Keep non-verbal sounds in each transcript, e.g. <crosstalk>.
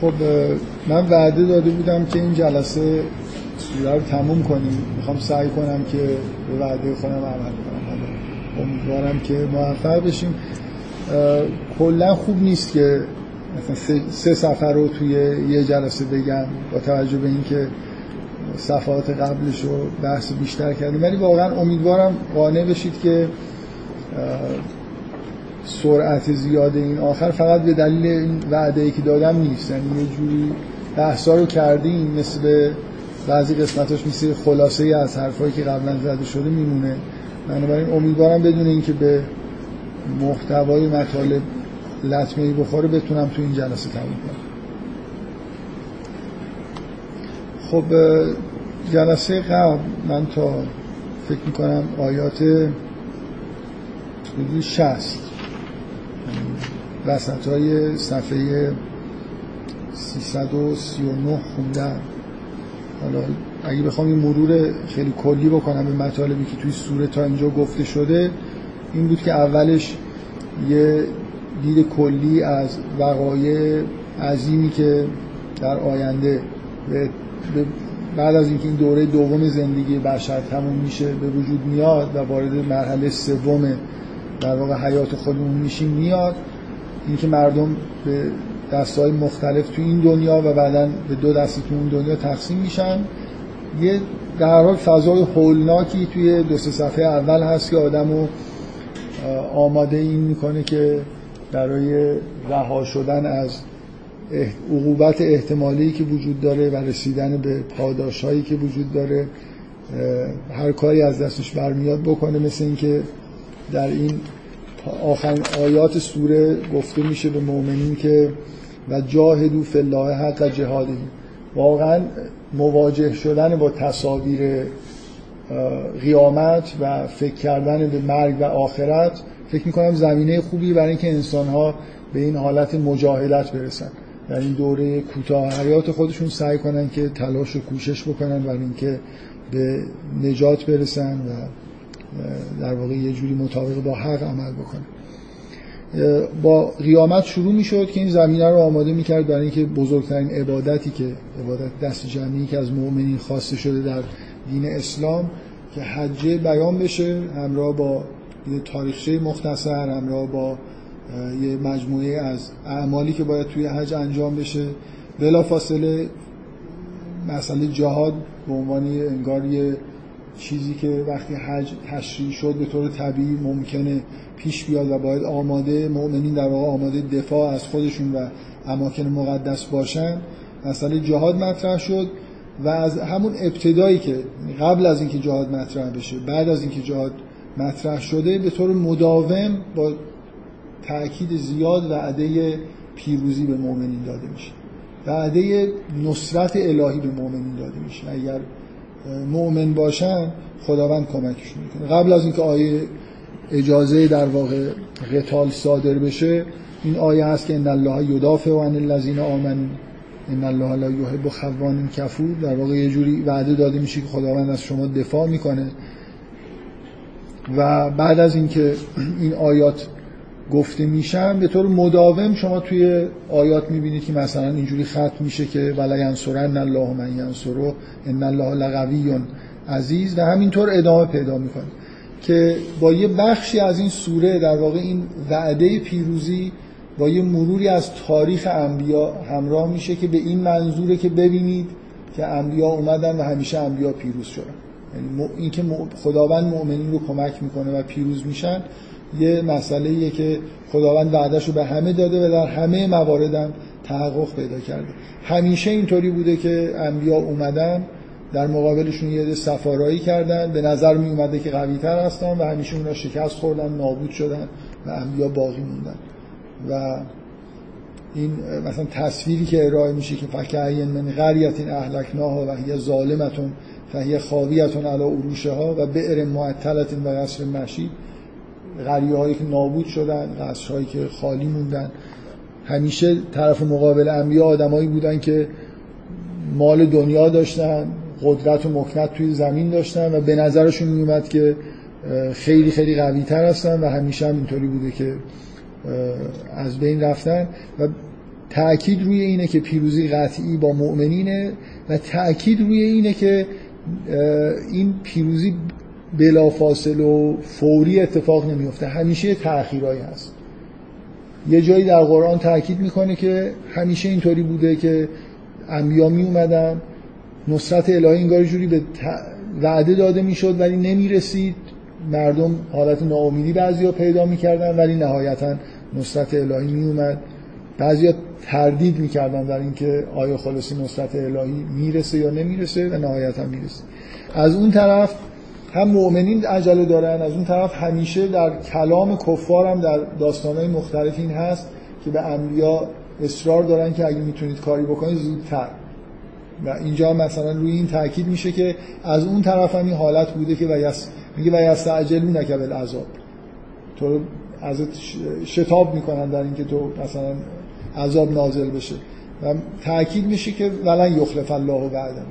خب من وعده داده بودم که این جلسه سوره رو تموم کنیم. می‌خوام سعی کنم که به وعده خودم عمل کنم. امیدوارم که موفق بشیم. کلا خوب نیست که مثلا سه سفر رو توی یه جلسه بگم با توجه به اینکه صفحات قبلش رو بحث بیشتر کردیم. ولی واقعا امیدوارم قانع بشید که سرعت زیاد این آخر فقط به دلیل این وعده ای که دادم نیست. یعنی یه جوری بحثا رو کردیم مثل بعضی قسمتاش مثل خلاصه ای از حرفایی که قبلا زده شده میمونه. بنابراین امیدوارم بدون اینکه به محتوای مطالب لطمه ای بخوره بتونم تو این جلسه تموم کنم. خب جلسه قبل من تا فکر می‌کنم آیات حدود شست وسط های صفحه 339 خوندم حالا اگه بخوام این مرور خیلی کلی بکنم به مطالبی که توی سوره تا اینجا گفته شده این بود که اولش یه دید کلی از وقایع عظیمی که در آینده بعد از اینکه این دوره دوم زندگی بشر تموم میشه به وجود میاد و وارد مرحله سوم در واقع حیات خودمون میشیم میاد. اینکه مردم به دستهای مختلف تو این دنیا و بعدا به دو دستی تو اون دنیا تقسیم میشن. یه در حال فضای هولناکی توی دو سه صفحه اول هست که آدمو آماده این می‌کنه که برای رها شدن از عقوبت احتمالی که وجود داره و رسیدن به پاداش هایی که وجود داره هر کاری از دستش برمیاد بکنه. مثل اینکه در این آخرین آیات سوره گفته میشه به مؤمنین که و جاهدو فی الله حق جهادی واقعا مواجه شدن با تصاویر قیامت و فکر کردن به مرگ و آخرت فکر می‌کنم زمینه خوبی برای اینکه انسان ها به این حالت مجاهدت برسن. در این دوره کوتاه حیات خودشون سعی کنن که تلاش و کوشش بکنن برای اینکه به نجات برسن و در واقع یه جوری مطابق با حق عمل بکنن با قیامت شروع می‌شد که این زمینه رو آماده می‌کرد برای اینکه بزرگترین عبادتی که عبادت دست جمعی که از مؤمنین خواسته شده در دین اسلام که حجه بیان بشه همراه با یه تاریخچه مختصر همراه با یه مجموعه از اعمالی که باید توی حج انجام بشه. بلا فاصله مسئله جهاد به عنوان انگار یه چیزی که وقتی حج تشریع شد به طور طبیعی ممکنه پیش بیاد و باید آماده مؤمنین در واقع آماده دفاع از خودشون و اماکن مقدس باشن مسئله جهاد مطرح شد و از همون ابتدایی که قبل از اینکه جهاد مطرح بشه بعد از اینکه جهاد مطرح شده به طور مداوم با تأکید زیاد وعده پیروزی به مؤمنین داده میشه. وعده نصرت الهی به مؤمنین داده میشه. اگر مؤمن باشن خداوند کمکشون می‌کنه. قبل از اینکه آیه اجازه در واقع قتال صادر بشه این آیه هست که ان الله یدافع عن الذین آمنوا ان الله لا یحب خوان کفور در واقع یه جوری وعده داده میشه که خداوند از شما دفاع می‌کنه. و بعد از اینکه این آیات گفته میشن به طور مداوم شما توی آیات می‌بینید که مثلا اینجوری ختم میشه که ولا ینصرن الله من ینصره ان الله لقوی عزیز و همینطور ادامه پیدا می‌کنه که با یه بخشی از این سوره در واقع این وعده پیروزی با یه مروری از تاریخ انبیا همراه میشه که به این منظوره که ببینید که انبیا اومدن و همیشه انبیا پیروز شدن. یعنی این که خداوند مؤمنین رو کمک می‌کنه و پیروز میشن. یه مسئله ایه که خداوند وعدش رو به همه داده و در همه مواردم تحقق پیدا کرده. همیشه اینطوری بوده که انبیا اومدن در مقابلشون یه سفارایی کردن به نظر می اومده که قوی تر هستن و همیشه اونا شکست خوردن نابود شدن و انبیا باقی موندن. و این مثلا تصویری که ارائه میشه که فکعین من قریت اهلکناها و هی ظالمتون فهی خاویتون علی عروشها و بئر معطلت و قصر مشید قریه هایی که نابود شدن قصرهایی که خالی موندن. همیشه طرف مقابل انبیا آدمایی بودن که مال دنیا داشتن قدرت و مکنت توی زمین داشتن و به نظرشون میومد که خیلی خیلی قوی تر هستن و همیشه هم اینطوری بوده که از بین رفتن. و تأکید روی اینه که پیروزی قطعی با مؤمنینه و تأکید روی اینه که این پیروزی بلافاصله و فوری اتفاق نمیفته. همیشه تأخیرایی هست. یه جایی در قرآن تاکید می‌کنه که همیشه اینطوری بوده که انبیا می اومدن نصرت الهی انگار جوری به وعده داده می‌شد ولی نمی‌رسید. مردم حالت ناامیدی بعضیا پیدا می‌کردن ولی نهایتا نصرت الهی می اومد بعضیا تردید می‌کردن در اینکه آیا خلاصی نصرت الهی می‌رسه یا نمی‌رسه و نهایتا می‌رسه. از اون طرف هم مؤمنین عجله دارن از اون طرف همیشه در کلام کفار هم در داستانهای مختلف این هست که به انبیا اصرار دارن که اگه می‌تونید کاری بکنید زودتر. و اینجا مثلا روی این تاکید میشه که از اون طرف هم این حالت بوده که ویس میگه و یستعجلون که بالعذاب. تو ازت شتاب می‌کنن در اینکه تو مثلا عذاب نازل بشه. و تاکید میشه که ولن یخلف الله بعدم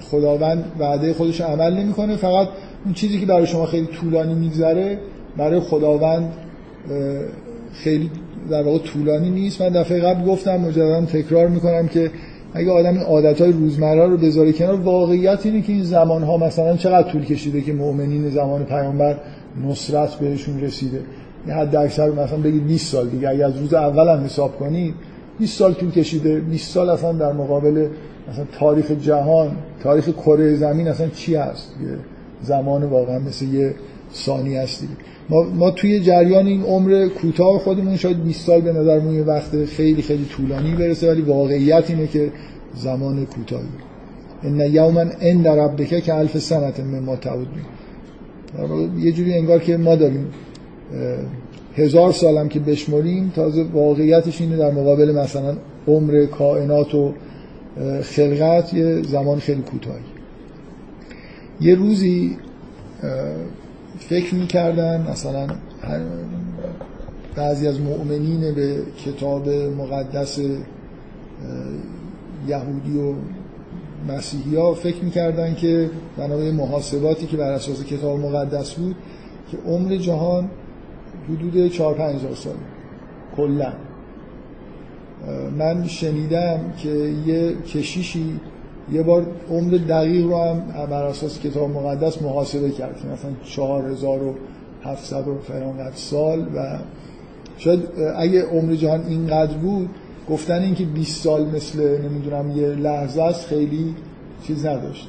خداوند وعده خودش عمل نمی‌کنه. فقط اون چیزی که برای شما خیلی طولانی میگذره برای خداوند خیلی در واقع طولانی نیست. من دفعه قبل گفتم مجددا تکرار می‌کنم که اگه آدم این عادتهای روزمره رو بذاره کنار واقعیت اینه که این زمان ها مثلا چقدر طول کشیده که مؤمنین زمان پیامبر نصرت بهشون رسیده. یه حد اکثر مثلا بگید 20 سال دیگه. اگه از روز اول هم حساب کنید 20 سال طول کشیده. 20 سال اصلا در مقابل مثلا تاریخ جهان تاریخ کره زمین اصلا چی هست؟ یه زمان واقعا مثل یه ثانی هست ما, ما توی جریان این عمر کوتاه خودمون شاید 20 سال به نظر یه وقت خیلی خیلی طولانی برسه ولی واقعیت اینه که زمان کوتاهی. ان یوما عند ربک که الف سنت مما تعودون یه جوری انگار که ما داریم هزار سالم که بشمریم تازه واقعیتش اینه در مقابل مثلا عمر کائنات و خلقت یه زمان خیلی کوتاهی. یه روزی فکر می‌کردن مثلا بعضی از مؤمنین به کتاب مقدس یهودی و مسیحی ها فکر می‌کردن که بنابرای محاسباتی که بر اساس کتاب مقدس بود که عمر جهان حدود 4 5000 سال. کلا. من شنیدم که یه کشیشی یه بار عمر دقیق رو هم بر اساس کتاب مقدس محاسبه کرد که مثلا 4700 و فرانقدر سال و شاید اگه عمر جهان اینقدر بود گفتن اینکه 20 سال مثل نمی‌دونم یه لحظه است خیلی چیز نداشت.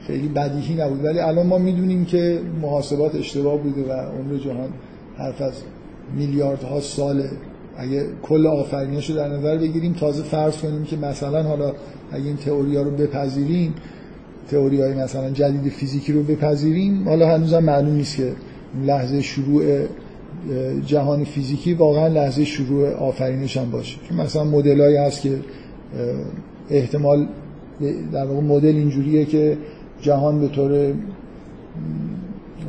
خیلی بدیهی نبود. ولی الان ما می‌دونیم که محاسبات اشتباه بوده و عمر جهان حرف از میلیاردها ساله اگه کل آفرینش رو در نظر بگیریم تازه فرض کنیم که مثلا حالا اگه این تئوری ها رو بپذیریم تئوری های مثلا جدید فیزیکی رو بپذیریم حالا هنوزم معلوم نیست که لحظه شروع جهان فیزیکی واقعا لحظه شروع آفرینش هم باشه. که مثلا مدلایی هست که احتمال در واقع مدل اینجوریه که جهان به طور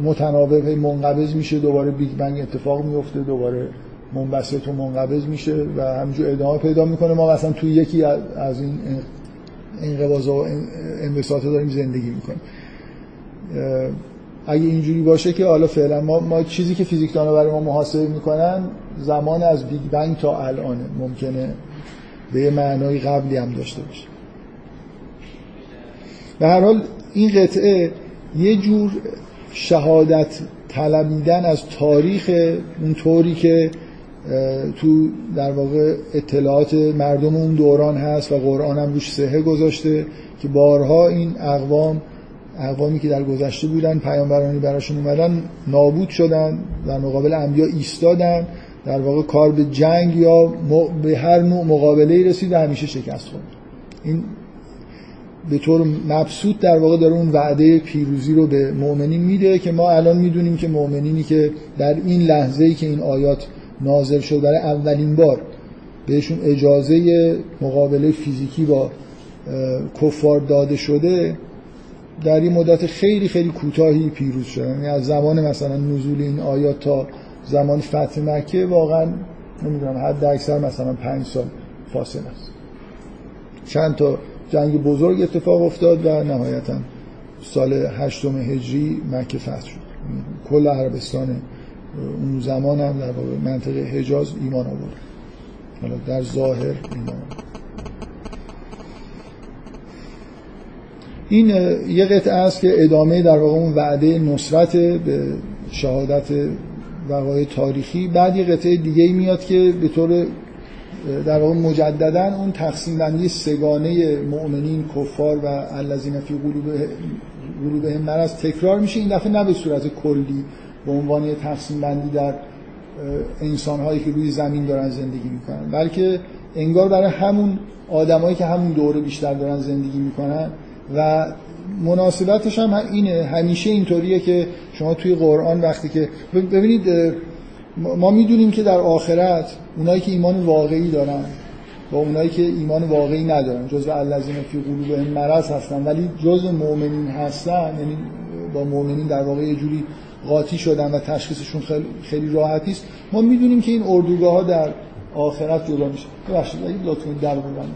متناوب منقبض میشه دوباره Big Bang اتفاق میفته دوباره منبسط و منقبض میشه و همینجور ادامه پیدا می‌کنه. ما مثلا توی یکی از این انقباض و انبساط داریم زندگی می‌کنیم. اگه اینجوری باشه که حالا فعلا ما, ما چیزی که فیزیکدانا برای ما محاسبه می‌کنن زمان از Big Bang تا الانه ممکنه به یه معنای قبلی هم داشته باشه. به هر حال این قطعه یه جور شهادت طلبیدن از تاریخ اون طوری که تو در واقع اطلاعات مردم اون دوران هست و قرآن هم روش سهه گذاشته که بارها این اقوام اقوامی که در گذشته بودن پیامبرانی براشون اومدن نابود شدن در مقابل انبیا ایستادن. در واقع کار به جنگ یا به هر نوع مقابله رسید و همیشه شکست خورد. این به طور مبسوط در واقع داره اون وعده پیروزی رو به مؤمنین میده که ما الان می‌دونیم که مؤمنینی که در این لحظه ای که این آیات نازل شد برای اولین بار بهشون اجازه مقابله فیزیکی با کفار داده شده در این مدت خیلی خیلی کوتاهی پیروز شدن یعنی از زمان مثلا نزول این آیات تا زمان فتح مکه واقعا نمی‌دونم حد اکثر مثلا پنج سال فاصله است. چند تا جنگ بزرگ اتفاق افتاد و نهایتا سال هشتم هجری مکه فتح شد. کل عربستان اون زمان هم در منطقه حجاز ایمان آورد. حالا در ظاهر این یه قطعه است که ادامه در واقع اون وعده نصرت به شهادت وقایع تاریخی. بعد یه قطعه دیگه میاد که به طور در واقع مجددا اون تقسیم بندی سگانه مؤمنین کفار و الذین فی قلوبهم مرض تکرار میشه. این دفعه نه به صورت کلی. به عنوان یه تقسیم بندی در انسان هایی که روی زمین دارن زندگی می‌کنن. بلکه انگار برای همون آدمایی که همون دوره بیشتر دارن زندگی می‌کنن و مناسبتش هم اینه همیشه اینطوریه که شما توی قرآن وقتی که ببینید ما می‌دونیم که در آخرت اونایی که ایمان واقعی دارن با اونایی که ایمان واقعی ندارن جزء الذین فی قلوبهم مرض هستن. ولی جزء مؤمنین هستن یعنی با مؤمنین در واقع یه جوری قاطی شدن و تشخیصشون خیلی, خیلی راحتی است. ما می‌دونیم که این اردوگاه ها در آخرت جدا میشه. ببخشید اگه لطفا در بودن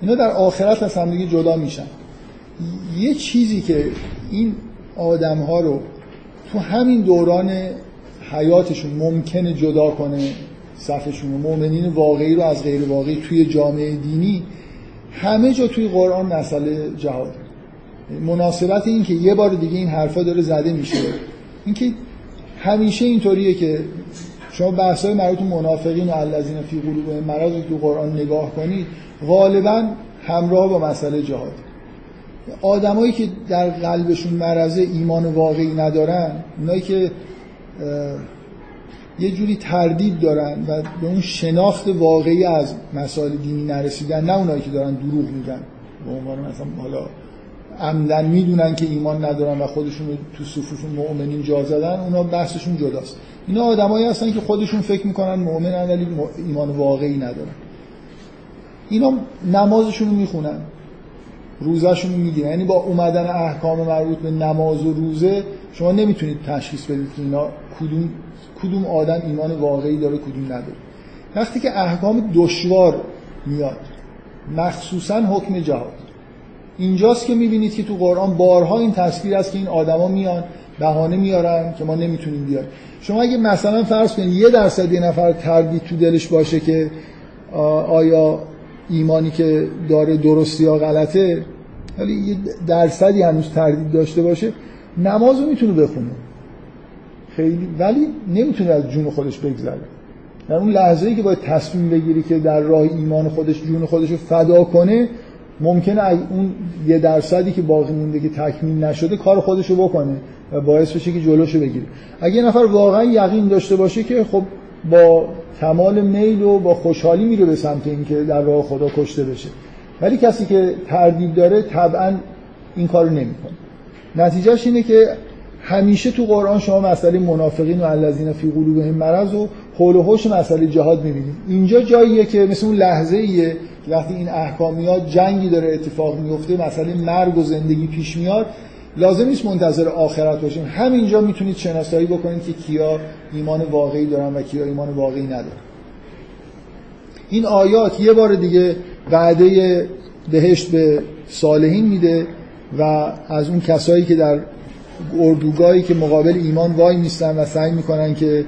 اینا در آخرت از هم جدا میشن. یه چیزی که این آدم ها رو تو همین دوران حیاتشون ممکنه جدا کنه صفشون و مؤمنین واقعی رو از غیر واقعی توی جامعه دینی همه جا توی قرآن مسئله جهاد. مناسبت این که یه بار دیگه این حرفا داره زده میشه. اینکه همیشه اینطوریه که شما بحث‌های مربوط منافقین و الذین فی قلوبهم مرض رو تو قرآن نگاه کنید غالبا همراه با مسئله جهاد. آدمایی که در قلبشون مرض ایمان واقعی ندارن اونایی که یه جوری تردید دارن و به اون شناخت واقعی از مسائل دینی نرسیدن نه اونایی که دارن دروغ میگن. به عنوان مثلا حالا عمدن می‌دونن که ایمان ندارن و خودشون تو صفوف مؤمنین جا زدن اونا بحثشون جداست. اینا آدمایی هستن که خودشون فکر می‌کنن مؤمنن ولی ایمان واقعی ندارن. اینا نمازشون رو می‌خونن. روزشون رو می‌گیرن. یعنی با اومدن احکام مربوط به نماز و روزه شما نمی‌تونید تشخیص بدید که اینا کدوم کدوم آدم ایمان واقعی داره کدوم نداره. وقتی که احکام دشوار میاد مخصوصا حکم جهاد اینجاست که می‌بینید که تو قرآن بارها این تصویر است که این آدما میان بهانه میارن که ما نمی‌تونیم بیاریم شما اگه مثلا فرض کنید یه درصد یه نفر تردید تو دلش باشه که آیا ایمانی که داره درستی یا غلطه ولی یه درصدی هنوز تردید داشته باشه نماز رو می‌تونه بخونه. خیلی ولی نمی‌تونه از جون خودش بگذره. در اون لحظه ای که باید تصمیم بگیری که در راه ایمان خودش جون خودش رو فدا کنه ممکنه اون یه درصدی که باقی مونده که تکمیل نشده کار خودش رو بکنه و باعث بشه که جلوشو بگیره. اگه یه نفر واقعا یقین داشته باشه که خب با کمال میل و با خوشحالی میره به سمت اینکه در راه خدا کشته بشه. ولی کسی که تردید داره طبعا این کارو نمی‌کنه. نتیجهش اینه که همیشه تو قرآن شما مسئله منافقین و الذین فی قلوبهم مرض و حول و حوش مسئله جهاد می‌بینید اینجا جاییه که مثل اون لحظه ایه وقتی این احکامیات جنگی داره اتفاق میفته مسئله مرگ و زندگی پیش میاد. لازم نیست منتظر آخرت باشیم. همینجا می‌تونید شناسایی بکنید که کیا ایمان واقعی دارن و کیا ایمان واقعی ندارن. این آیات یه بار دیگه وعده بهشت به صالحین میده و از اون کسایی که در اردوگاهی که مقابل ایمان وای میستن و سعی می‌کنن که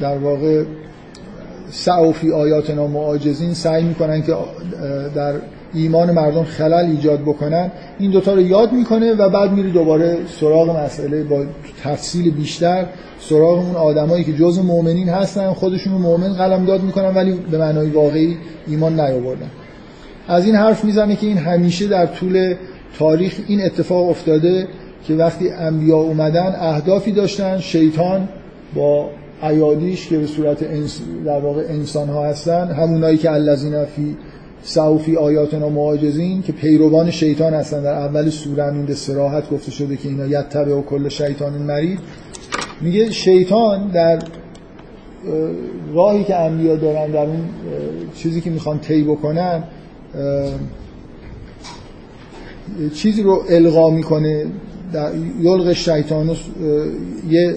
در واقع سعوفی آیاتنا معاجزین سعی می‌کنن که در ایمان مردم خلل ایجاد بکنن. این دوتا رو یاد می‌کنه و بعد میره دوباره سراغ مسئله با تفصیل بیشتر سراغ اون آدمایی که جز مؤمنین هستن خودشون رو مؤمن قلم داد می‌کنن ولی به معنای واقعی ایمان نیاوردن. از این حرف می‌زنه که این همیشه در طول تاریخ این اتفاق افتاده که وقتی انبیا اومدن اهدافی داشتن شیطان با ایادیش که به صورت انس... در واقع انسان ها هستن همونایی که الذین فی سعوفی آیاتنا معاجزین که پیروان شیطان هستن. در اول سوره همین به سراحت گفته شده که اینا یتبع و کل شیطان مرید. میگه شیطان در راهی که انبیا دارن در اون چیزی که می‌خوان طی بکنن چیزی رو القا می‌کنه. یلغ شیطان یه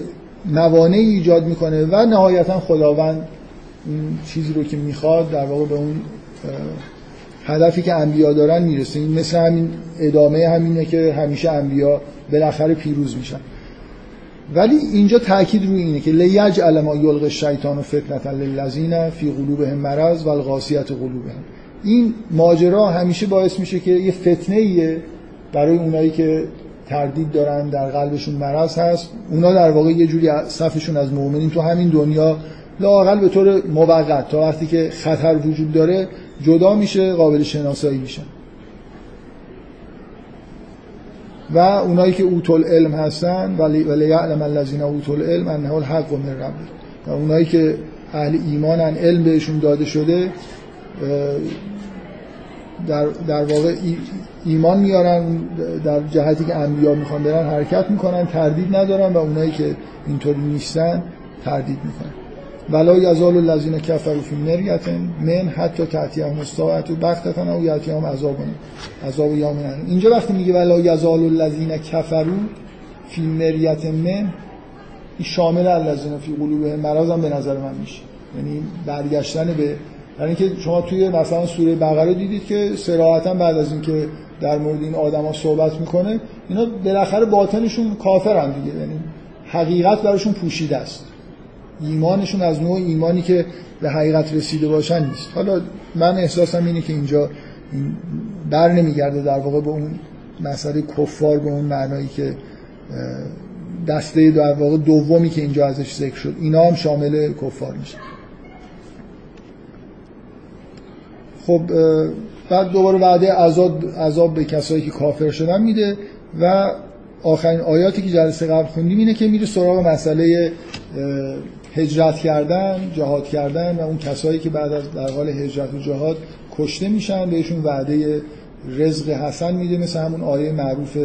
موانعی ایجاد می‌کنه و نهایتا خداوند این چیزی رو که می‌خواد در واقع به اون هدفی که انبیا دارن می‌رسه. این مثل همین ادامه همینه که همیشه انبیا بالاخره پیروز میشن. ولی اینجا تاکید روی اینه که لیجعل ما یلق الشیطان فتنه للذین فی قلوبهم مرض و القاسیت قلوبهم. این ماجرا همیشه باعث میشه که یه فتنه ایه برای اونایی که تردید دارن در قلبشون مرض هست. اونا در واقع یه جوری صفشون از مؤمنین تو همین دنیا لاقل به طور موقت تا وقتی که خطر وجود داره جدا میشه قابل شناسایی میشن و اونایی که اوتول علم هستن ولی ولی یعلم الذین اوتول علم انه الحق من رب و اونایی که اهل ایمانن علم بهشون داده شده در, در واقع ایمان میارن در جهتی که انبیا می‌خوان برن حرکت می‌کنن تردید ندارن و اونایی که اینطوری نیستن تردید می‌کنن. ولا یزال الذین کفروا فی مریت من حتی تأتی هم مستاعت و او یأتی هم عذاب عذاب یوم اینجا وقتی میگه ولا یزال الذین کفروا فی مریت من شامل الذین فی قلوبهم مرض هم به نظر من میشه. یعنی برگشتن به یعنی که شما توی مثلا سوره بقره دیدید که صراحتا بعد از اینکه در مورد این آدما صحبت می‌کنه اینا بالاخره باطنشون کافرن دیگه. یعنی حقیقت براشون پوشیده است. ایمانشون از نوع ایمانی که به حقیقت رسیده باشن نیست. حالا من احساسم اینه که اینجا بر نمیگرده در واقع به اون مسئله کفار به اون معنایی که دسته در واقع دومی که اینجا ازش ذکر شد اینا هم شامل کفار میشه خب بعد دوباره وعده عذاب عذاب به کسایی که کافر شدن میده و آخرین آیاتی که جلسه قبل خوندیم اینه که میره سراغ مسئله هجرت کردن جهاد کردن و اون کسایی که بعد از در حال هجرت و جهاد کشته میشن بهشون وعده رزق حسن میده مثل همون آیه معروف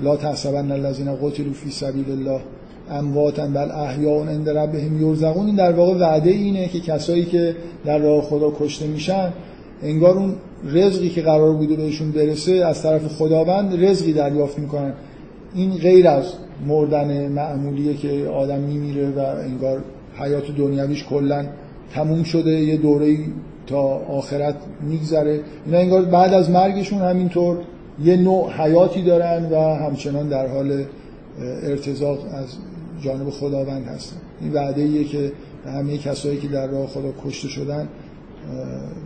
لا تحسبن الذين قتلوا فی سبیل الله امواتا بل احیاء عند ربهم یرزقون. این در واقع وعده اینه که کسایی که در راه خدا کشته میشن انگار اون رزقی که قرار بوده بهشون برسه از طرف خداوند رزقی دریافت می‌کنن این غیر از مردن معمولیه که آدم میمیره و انگار حیات دنیویش کلا تموم شده یه دوره تا آخرت میگذره. اینا انگار بعد از مرگشون همینطور یه نوع حیاتی دارن و همچنان در حال ارتزاق از جانب خداوند هستن. این وعده ایه که همه کسایی که در راه خدا کشته شدن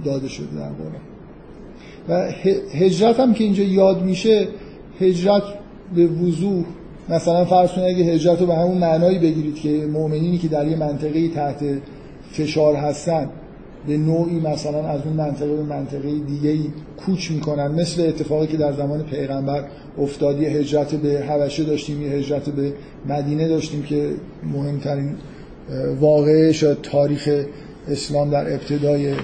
داده شده در قرآن. و هجرت هم که اینجا یاد میشه هجرت به وضوح. مثلا فرض کنید اگه هجرت رو به همون معنایی بگیرید که مؤمنینی که در یه منطقه تحت فشار هستن به نوعی مثلا از اون منطقه به منطقه دیگه کوچ می‌کنن. مثل اتفاقی که در زمان پیغمبر افتادی هجرت به حبشه داشتیم یه هجرت به مدینه داشتیم که مهمترین واقعه شد تاریخ اسلام در ابتدای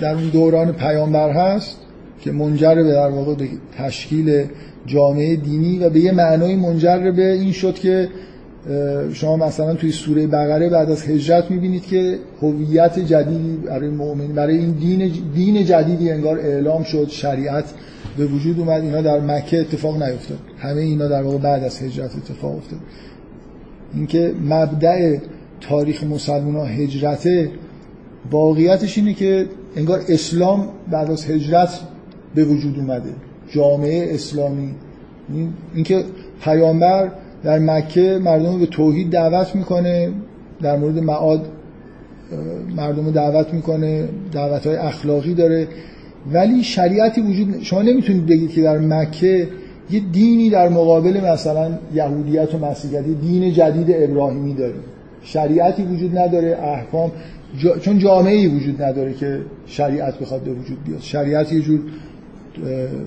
در اون دوران پیامبر هست که منجر به در واقع به تشکیل جامعه دینی و به یه معنای منجر به این شد که شما مثلا توی سوره بقره بعد از هجرت می‌بینید که هویت جدیدی برای مؤمن برای این دین دین جدیدی انگار اعلام شد شریعت به وجود اومد اینا در مکه اتفاق نیفتاد. همه اینا در واقع بعد از هجرت اتفاق افتاد. اینکه مبدع تاریخ مسلمان ها هجرته واقعیتش اینه که انگار اسلام بعد از هجرت به وجود اومده. جامعه اسلامی. اینکه پیامبر در مکه مردم به توحید دعوت می‌کنه در مورد معاد مردم دعوت می‌کنه دعوت های اخلاقی داره. ولی شریعتی وجود شما نمی‌تونید بگید که در مکه یه دینی در مقابل مثلا یهودیت و مسیحیت دین جدید ابراهیمی داریم. شریعتی وجود نداره احکام چون جامعه ای وجود نداره که شریعت بخواد به وجود بیاد. شریعت یه جور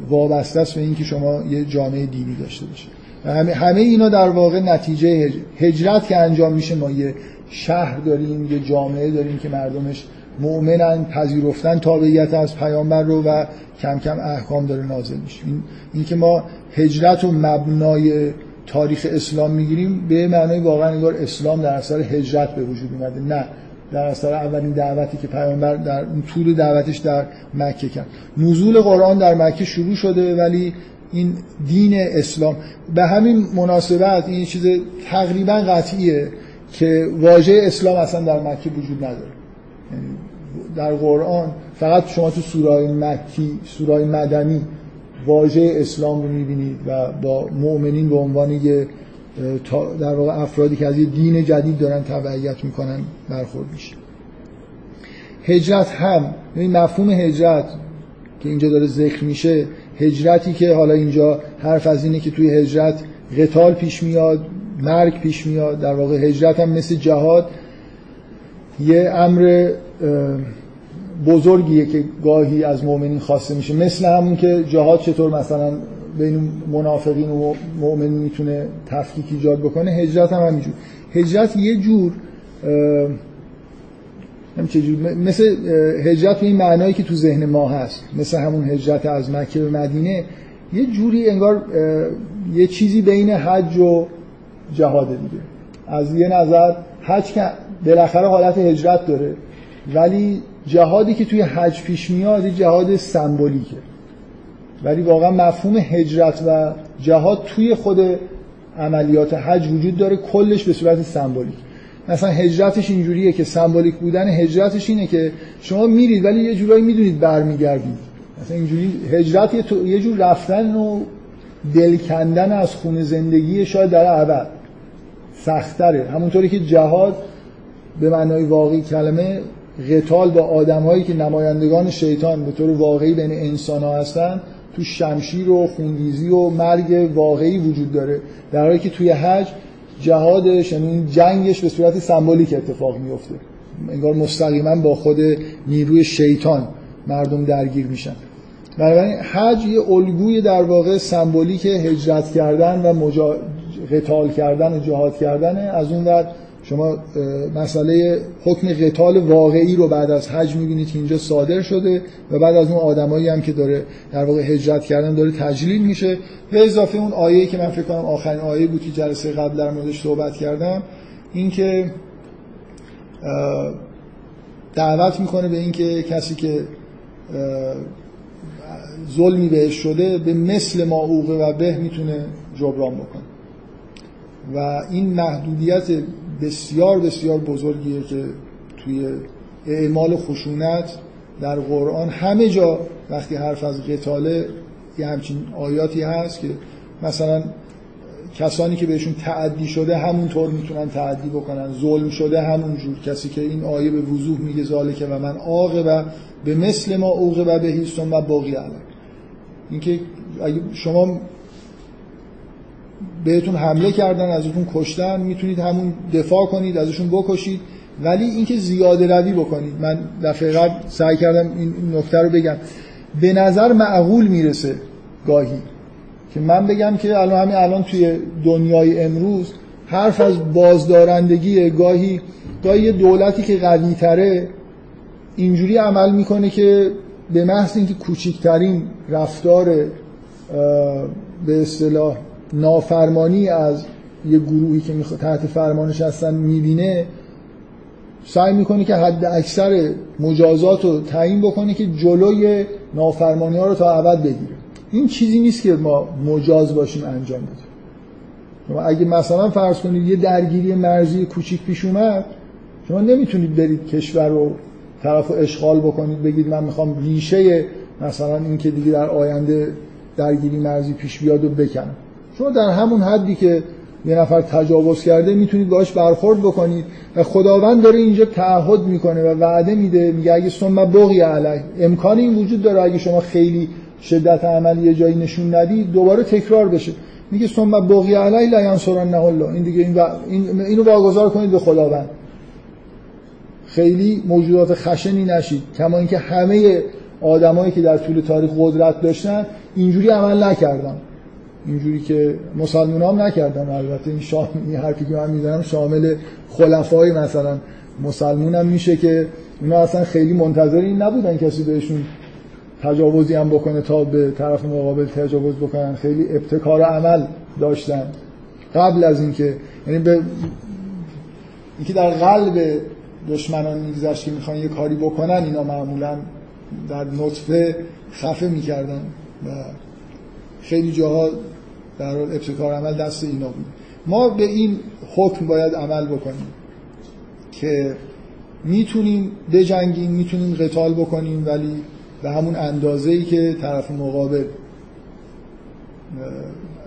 وابسته است به اینکه شما یه جامعه دینی داشته باشید. همه, همه اینا در واقع نتیجه هجرت که انجام میشه ما یه شهر داریم یه جامعه داریم که مردمش مؤمنن پذیرفتن تابعیت از پیامبر رو و کم کم احکام داره نازل میشه. این, این که ما هجرت و مبنای تاریخ اسلام می‌گیریم به معنای واقعا انگار اسلام در اثر هجرت به وجود اومده. نه. در اثر اولین دعوتی که پیامبر در طول دعوتش در مکه کرد. نزول قرآن در مکه شروع شده ولی این دین اسلام به همین مناسبت این چیز تقریبا قطعیه که واژه اسلام اصلا در مکه وجود نداره. یعنی در قرآن فقط شما تو سورای مکی سورای مدنی واژه اسلام رو می‌بینید و با مؤمنین به عنوان یه در واقع افرادی که از یه دین جدید دارن تبعیت می‌کنن برخورد میشه. هجرت هم این مفهوم هجرت که اینجا داره ذکر میشه هجرتی که حالا اینجا حرف از اینه که توی هجرت قتال پیش میاد مرگ پیش میاد در واقع هجرت هم مثل جهاد یه امر بزرگیه که گاهی از مؤمنین خواسته میشه. مثل همون که جهاد چطور مثلا بین منافقین و مؤمنین می‌تونه تفکیک ایجاد بکنه هجرت هم همینجور. هجرت یه جور مثل هجرت به این معنایی که تو ذهن ما هست مثل همون هجرت از مکه به مدینه یه جوری انگار یه چیزی بین حج و جهاده دیگه. از یه نظر حج که بالاخره حالت هجرت داره ولی جهادی که توی حج پیش میاد یه جهاد سمبولیکه. ولی واقعا مفهوم هجرت و جهاد توی خود عملیات حج وجود داره کلش به صورت سمبولیک. مثلا هجرتش اینجوریه که سمبولیک بودن هجرتش اینه که شما میرید ولی یه جورایی می‌دونید برمیگردید. مثلا اینجوری هجرت یه, جور رفتن و دل کندن از خون زندگی شاید در عبد سختره همونطوری که جهاد به معنای واقعی کلمه قتال با آدمهایی که نمایندگان شیطان به طور واقعی بین انسان ها هستن تو شمشیر و خونریزی و مرگ واقعی وجود داره. در حالی که توی حج جهادش یعنی جنگش به صورت سمبولیک اتفاق میفته انگار مستقیما با خود نیروی شیطان مردم درگیر میشن. بنابراین حج یه الگوی در واقع سمبولیک هجرت کردن و مجا... قتال کردن و جهاد کردن از اون ور. شما مسئله حکم قتال واقعی رو بعد از حج می‌بینید که اینجا صادر شده و بعد از اون آدمایی هم که داره در واقع هجرت کردن داره تجلیل میشه. به اضافه اون آیه که من فکر کنم آخرین آیه بود که جلسه قبل در موردش صحبت کردم اینکه دعوت می‌کنه به اینکه کسی که ظلمی بهش شده به مثل ما و به می‌تونه جبران بکنه. و این محدودیت بسیار بسیار بزرگیه که توی اعمال خشونت در قرآن همه جا وقتی حرف از قتاله یه همچین آیاتی هست که مثلا کسانی که بهشون تعدی شده همونطور می‌تونن تعدی بکنن ظلم شده همونجور. کسی که این آیه به وضوح میگه ذالکه و من و به مثل ما و به و باقی علم اینکه اگه شما بهتون حمله کردن ازتون کشتن می‌تونید همون دفاع کنید ازشون بکشید. ولی اینکه زیاده روی بکنید. من دفعه قبل سعی کردم این نکته رو بگم. به نظر معقول می‌رسه گاهی که من بگم که الان همین الان توی دنیای امروز حرف از بازدارندگی گاهی گاهی دولتی که قوی تره اینجوری عمل می‌کنه که به محض اینکه کوچکترین رفتار به اصطلاح نافرمانی از یه گروهی که تحت فرمانش هستن می‌بینه سعی می‌کنه که حد اکثر مجازات رو تعیین بکنه که جلوی نافرمانی ها رو تا ابد بگیره. این چیزی نیست که ما مجاز باشیم انجام بدیم اگه مثلا فرض کنید یه درگیری مرزی کوچیک پیش اومد شما نمی‌تونید برید کشور رو طرف رو اشغال بکنید بگید من می‌خوام ریشه مثلا این که دیگه در آینده درگیری مرزی پیش بیاد و بکنم. شما در همون حدی که یه نفر تجاوز کرده می‌تونید باش برخورد بکنید و خداوند داره اینجا تعهد می‌کنه و وعده میده میگه اگه ثم بغی علی امکان این وجود داره اگه شما خیلی شدت عملی یه جایی نشون ندید دوباره تکرار بشه. میگه ثم بغی علی لا ینصرن الله. این دیگه این, این اینو واگذار کنید به خداوند. خیلی موجودات خشنی نشید. کما اینکه همه آدمایی که در طول تاریخ قدرت داشتن اینجوری عمل نکردن. اینجوری که مسلمان هم نکردن البته. این, شام... این حرفی که من می‌زنم شامل خلفای مثلا. مسلمون هم میشه که اینا اصلا خیلی منتظر این نبودن کسی بهشون تجاوزی هم بکنه تا به طرف مقابل تجاوز بکنن. خیلی ابتکار عمل داشتن. قبل از اینکه یعنی به اینکه در قلب دشمنان میگذشت که می‌خوان یه کاری بکنن اینا معمولا در نطفه خفه می‌کردن و خیلی جاها در حال ابتکار عمل دست اینا بود. ما به این حکم باید عمل بکنیم که می‌تونیم بجنگیم می‌تونیم قتال بکنیم ولی به همون اندازه ای که طرف مقابل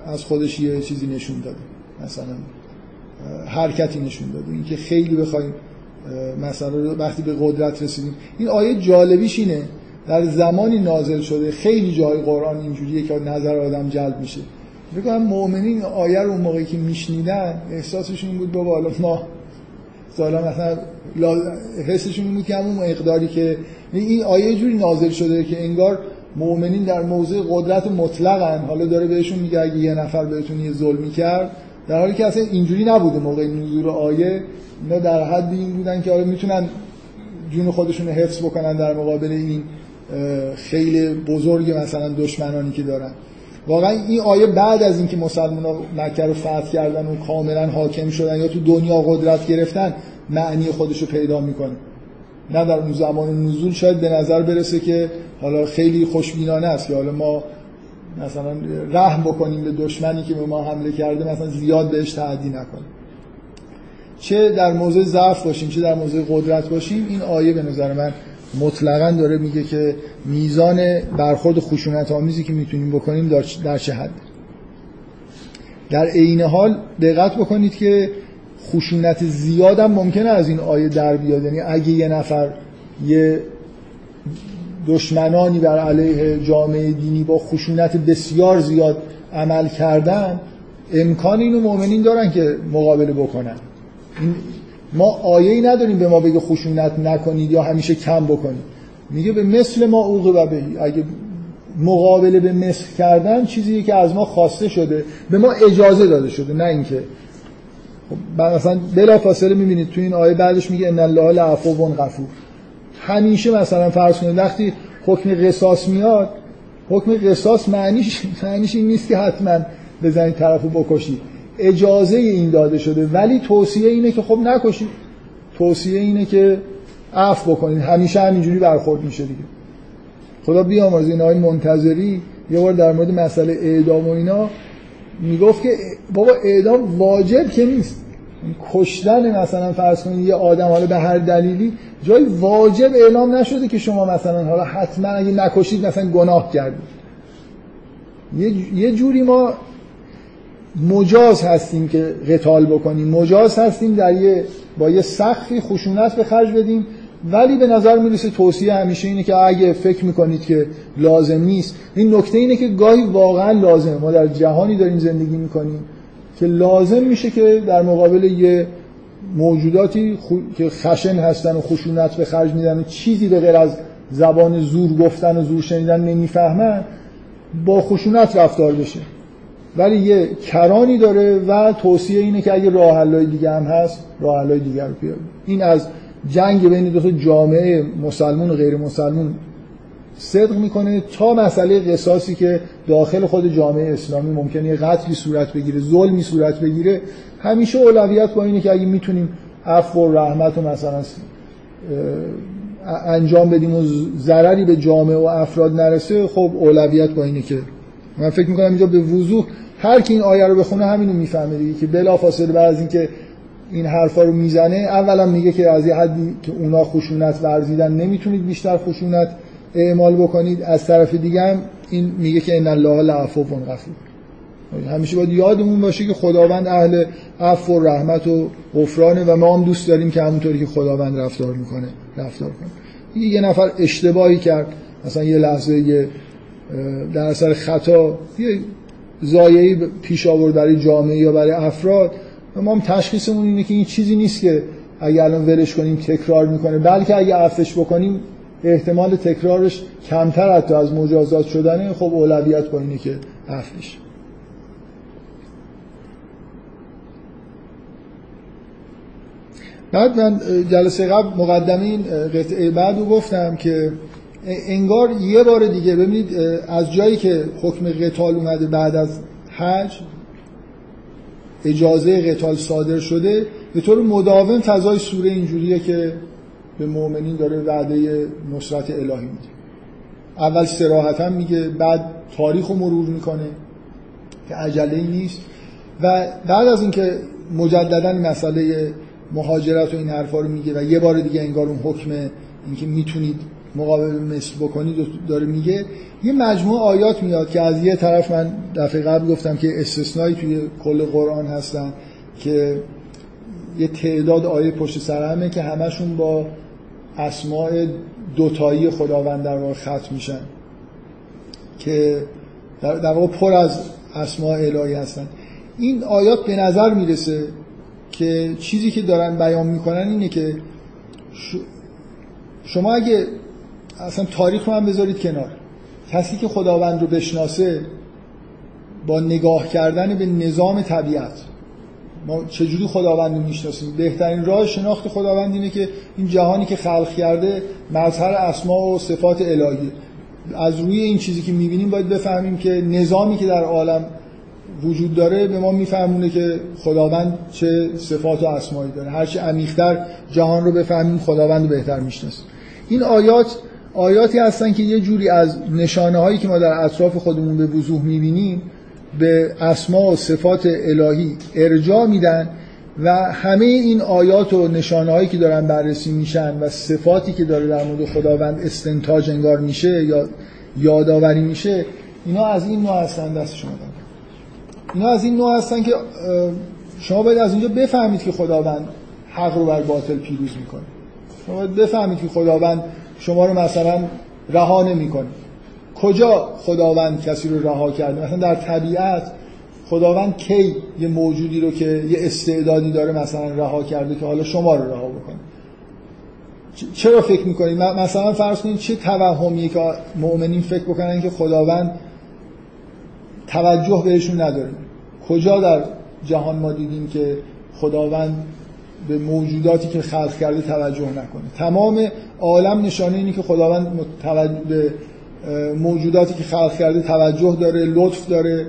از خودش یه چیزی نشون داده. مثلا حرکتی نشون داده. اینکه خیلی بخوایم مثلا وقتی به قدرت رسیدیم. این آیه جالبیش اینه در زمانی نازل شده خیلی جای قرآن اینجوریه که نظر آدم جلب میشه. بگم مؤمنین آیه رو اون موقعی که میشنیدن احساسشون بود بابا حالا ما سالا مثلا حسشون این بود که همون مقداری که این آیه جوری نازل شده که انگار مؤمنین در موضع قدرت مطلقن. حالا داره بهشون میگه اگه یه نفر بهتون یه ظلمی کرد در حالی که اصلا اینجوری نبوده موقع نزول آیه. نه در حد این بودن که آره می‌تونن جون خودشون حفظ بکنن در مقابل این. خیلی بزرگ مثلا دشمنانی که دارن. واقعا این آیه بعد از اینکه مسلمان مکه رو فتح کردن و کاملا حاکم شدن یا تو دنیا قدرت گرفتن معنی خودش رو پیدا می‌کنه. نه در اون زمان نزول شاید به نظر برسه که حالا خیلی خوشبینانه است که حالا ما مثلا رحم بکنیم به دشمنی که به ما حمله کرده مثلا زیاد بهش تعدی نکنیم. چه در موضع ضعف باشیم چه در موضع قدرت باشیم این آیه به نظر من مطلقا داره میگه که میزان برخورد خشونت آمیزی که می‌تونیم بکنیم در چه حد در عین حال دقت بکنید که خشونت زیادم ممکنه از این آیه در بیاد. یعنی اگه یه نفر یه دشمنانی بر علیه جامعه دینی با خشونت بسیار زیاد عمل کردن امکان اینو مؤمنین دارن که مقابله بکنن. ما آیه ای نداریم به ما بگه خشونت نکنید یا همیشه کم بکنید. میگه به مثل ما اوقه و بهی اگه مقابله به مثل کردن چیزی که از ما خواسته شده به ما اجازه داده شده نه اینکه. خب مثلا بلا فاصله می‌بینید تو این آیه بعدش میگه ان الله لعفو غفور. همیشه مثلا فرض کنید وقتی حکم قصاص میاد حکم قصاص معنیش معنیش این نیست که حتما بزنید طرفو بکشید. اجازه این داده شده. ولی توصیه اینه که خب نکشید. توصیه اینه که عفو بکنید. همیشه همینجوری برخورد میشه دیگه. خدا بیامرز این آقای منتظری یه بار در مورد مسئله اعدام و اینا می‌گفت که بابا اعدام واجب که نیست. کشتن مثلا فرض کنید یه آدم حالا به هر دلیلی جای واجب اعلام نشده که شما مثلا حالا حتما اگه نکشید مثلا گناه کردید. یه جوری ما مجاز هستیم که قتال بکنیم. مجاز هستیم در یه با یه سخفی خشونت به خرج بدیم. ولی به نظر می‌رسه توصیه همیشه اینه که اگه فکر می‌کنید که لازم نیست این نکته اینه که گاهی واقعا لازمه. ما در جهانی داریم زندگی می‌کنیم که لازم میشه که در مقابل یه موجوداتی که خشن هستن و خشونت به خرج میدن چیزی به غیر از زبان زور گفتن و زور شنیدن نمی‌فهمن با خشونت رفتار بشه. ولی یه کرانی داره و توصیه اینه که اگه راه دیگه هم هست راه دیگر رو بیاریم. این از جنگ بین دو تا جامعه مسلمون و غیر مسلمون صدق می‌کنه تا مسئله قصاصی که داخل خود جامعه اسلامی ممکنه یه قتلی صورت بگیره ظلمی صورت بگیره. همیشه اولویت با اینه که اگه می‌تونیم عفو و رحمت و مثلا انجام بدیم و ضرری به جامعه و افراد نرسه خب اولویت با اینه که من فکر می‌کنم اینجا به وضوح هر کی این آیه رو بخونه همینو می‌فهمه دیگه که بلافاصله بعد از اینکه این حرفا رو می‌زنه اولا میگه که از یه حدی که اونا خشونت ورزیدن نمی‌تونید بیشتر خشونت اعمال بکنید. از طرف دیگه هم این میگه که ان الله لعفو غفور همیشه باید یادمون باشه که خداوند اهل عفو و رحمت و غفرانه و ما هم دوست داریم که همونطوری که خداوند رفتار می‌کنه رفتار کنه. یه نفر اشتباهی کرد مثلا یه لحظه یه در اثر خطا یه زایعی پیش آورد برای جامعه یا برای افراد. ما هم تشخیصمون اینه که این چیزی نیست که اگه الان ولش کنیم تکرار می‌کنه. بلکه اگه عفش بکنیم احتمال تکرارش کمتر حتی از مجازات شدنه. خب اولویت با اینه که عفش. بعد من جلسه قبل مقدمه این قطعه بعد رو گفتم که انگار یه بار دیگه ببینید از جایی که حکم قتال اومده بعد از حج اجازه قتال صادر شده به طور مداوم فضای سوره اینجوریه که به مؤمنین داره وعده نصرت الهی میده. اول سراحتا میگه بعد تاریخ رو مرور می‌کنه که عجله نیست. و بعد از اینکه مجددا مسئله مهاجرت و این حرفا رو میگه و یه بار دیگه انگار اون حکم اینکه می‌تونید مقابل مثل بکنید داره میگه یه مجموعه آیات میاد که از یه طرف من دفعه قبل گفتم که استثنایی توی کل قرآن هستن که یه تعداد آیه پشت سر همه که همشون با اسماع دوتایی خداوند در واقع ختم میشن که در واقع پر از اسماع الهی هستن. این آیات به نظر می‌رسه که چیزی که دارن بیان می‌کنن اینه که شما اگه اصلا تاریخ رو هم بذارید کنار. کسی که خداوند رو بشناسه با نگاه کردن به نظام طبیعت ما چجوری خداوند رو می‌شناسیم؟ بهترین راه شناخت خداوند اینه که این جهانی که خلق کرده مظهر اسما و صفات الهی. از روی این چیزی که می‌بینیم باید بفهمیم که نظامی که در عالم وجود داره به ما میفهمونه که خداوند چه صفات و اسمایی داره. هرچی عمیق‌تر جهان رو بفهمیم خداوند رو بهتر می‌شناسیم این آیات آیاتی هستن که یه جوری از نشانه هایی که ما در اطراف خودمون به وضوح می‌بینیم به اسما و صفات الهی ارجاع میدن و همه این آیات و نشانه هایی که دارن بررسی میشن و صفاتی که داره در مورد خداوند استنتاج انگار میشه یا یادآوری میشه اینا از این نوع هستن دست شما دارن اینا از این نوع هستن که شما باید از اینجا بفهمید که خداوند حق رو بر باطل پیروز می‌کنه. شما باید بفهمید که خداوند شما رو مثلا رها نمی‌کنه. کجا خداوند کسی رو رها کرده؟ مثلا در طبیعت خداوند کی یه موجودی رو که یه استعدادی داره مثلا رها کرده که حالا شما رو رها بکنه؟ چرا فکر می‌کنید مثلا فرض کنید چه توهمیه که مؤمنین فکر بکنن که خداوند توجه بهشون نداره. کجا در جهان ما دیدیم که خداوند به موجوداتی که خلق کرده توجه نکنه. تمام عالم نشانه اینه که خداوند به موجوداتی که خلق کرده توجه داره لطف داره.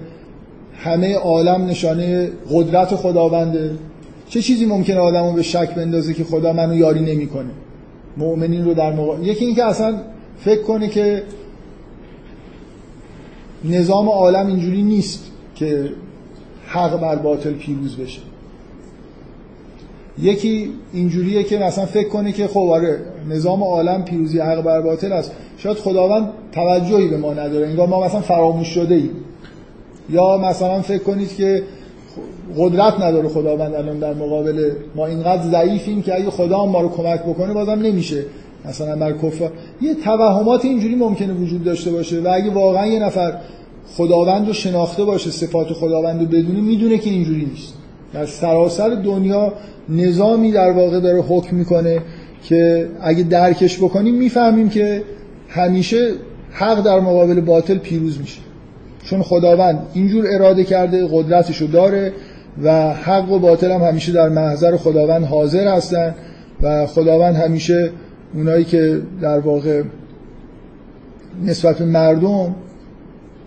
همه عالم نشانه قدرت خداونده. چه چیزی ممکنه آدمو به شک بندازه که خدا منو یاری نمی‌کنه؟ مؤمنین رو در موقع یکی اینکه اصلا فکر کنه که نظام عالم اینجوری نیست که حق بر باطل پیروز بشه. یکی اینجوریه که مثلا فکر کنه که خب آره نظام عالم پیروزی حق بر باطل است. شاید خداوند توجهی به ما نداره. انگار ما مثلا فراموش شده ایم یا مثلا فکر کنید که قدرت نداره خداوند الان در مقابل ما. اینقدر ضعیفیم که اگه خدا ما رو کمک بکنه بازم نمیشه. مثلا بر کفار. یه توهمات اینجوری ممکنه وجود داشته باشه و اگه واقعا یه نفر خداوند رو شناخته باشه صفات خداوند رو بدونه می‌دونه که اینجوری نیست. در سراسر دنیا نظامی در واقع داره حکم می‌کنه که اگه درکش بکنیم می‌فهمیم که همیشه حق در مقابل باطل پیروز میشه. چون خداوند اینجور اراده کرده قدرتشو داره و حق و باطل هم همیشه در محضر خداوند حاضر هستن و خداوند همیشه اونایی که در واقع نسبت مردم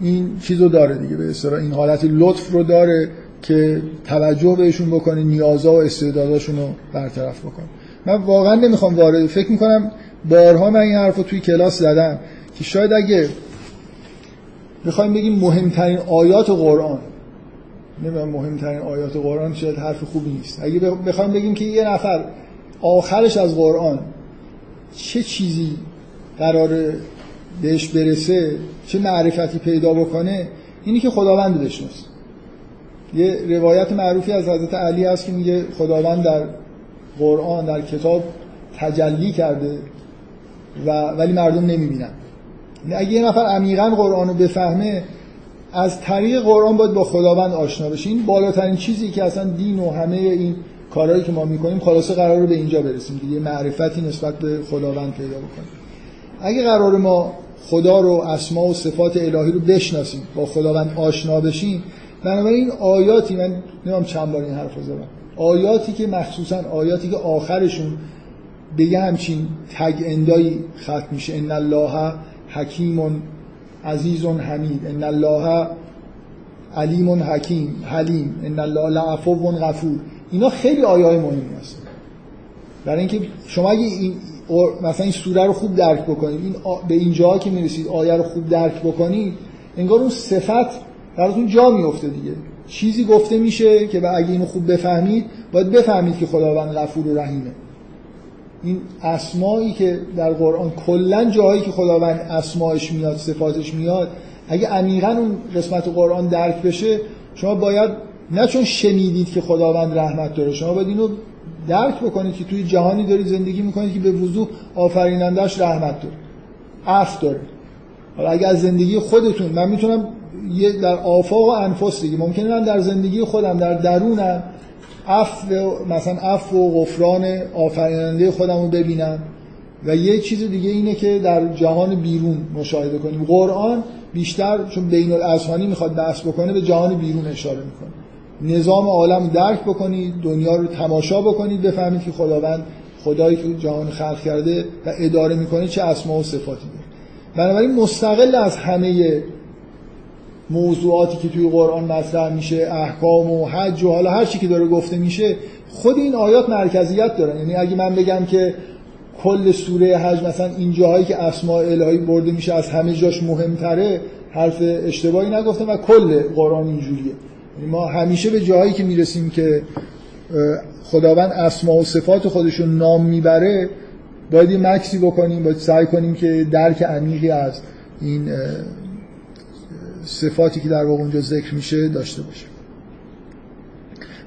این چیزو داره دیگه به اصطلاح این حالت لطف رو داره. که توجه بهشون بکنه نیازا و استعداداشون رو برطرف بکنه من واقعا نمی‌خوام وارد فکر می‌کنم بارها من این حرف رو توی کلاس زدم که شاید اگه بخوایم بگیم مهمترین آیات قرآن نمی‌دونم مهمترین آیات قرآن شاید حرف خوبی نیست. اگه بخوایم بگیم که یه نفر آخرش از قرآن چه چیزی قرار بهش برسه چه معرفتی پیدا بکنه اینی که خداوند بشناسه. یه روایت معروفی از حضرت علی هست که میگه خداوند در قرآن در کتاب تجلی کرده و ولی مردم نمی‌بینن. اگه یه نفر عمیقا قرآن رو بفهمه از طریق قرآن باید با خداوند آشنا بشه. این بالاترین چیزی که اصلا دین و همه این کارهایی که ما می‌کنیم خلاصه قرار رو به اینجا برسیم دیگه. معرفتی نسبت به خداوند پیدا بکنیم. اگه قرار ما خدا رو اسما و صفات الهی رو بشناسیم با خداوند آشنا بشیم بنابراین آیاتی من نمیم چند بار این حرف رو زدم. آیاتی که مخصوصا آیاتی که آخرشون به یه همچین تگ اندایی ختم میشه. ان الله حکیم عزیز حمید. ان الله علیم حکیم حلیم. ان الله لعفو غفور. اینا خیلی آیه های مهمی هست برای اینکه شما اگه این مثلا این سوره رو خوب درک بکنید این به اینجا که می‌رسید آیه رو خوب درک بکنید انگار اون صفت براتون جا میفته دیگه. چیزی گفته میشه که اگه اینو خوب بفهمید باید بفهمید که خداوند غفور و رحیمه. این اسمایی که در قرآن کلا جاهایی که خداوند اسمایش میاد صفاتش میاد اگه عمیقا اون قسمت قرآن درک بشه شما باید نه چون شنیدید که خداوند رحمت داره شما باید اینو درک بکنید که توی جهانی دارید زندگی می‌کنید که به وضوح آفرینندش رحمت داره عفو داره. حالا اگه از زندگی خودتون من می‌تونم یه در آفاق و انفس دیگه. ممکنه من در زندگی خودم در درونم عفو مثلا عفو و غفران آفریننده خودم رو ببینم. و یه چیز دیگه اینه که در جهان بیرون مشاهده کنیم. قرآن بیشتر چون بین الاذهانی می‌خواد بحث بکنه به جهان بیرون اشاره می‌کنه. نظام عالم درک بکنید دنیا رو تماشا بکنید بفهمید که خداوند خدایی که جهان خلق کرده و اداره می‌کنه چه اسما و صفاتی داره. بنابراین مستقل از همه موضوعاتی که توی قرآن مطرح میشه احکام و حج و حالا هر چی که داره گفته میشه خود این آیات مرکزیت دارن. یعنی اگه من بگم که کل سوره حج مثلا این جاهایی که اسماء الهی برده میشه از همه جاش مهمتره حرف اشتباهی نگفتم و کل قرآن اینجوریه. یعنی ما همیشه به جاهایی که می‌رسیم که خداوند اسما و صفات خودشون نام می‌بره باید یه مکسی بکنیم باید سعی کنیم که درک عمیقی از این صفاتی که در واقع اونجا ذکر میشه داشته باشیم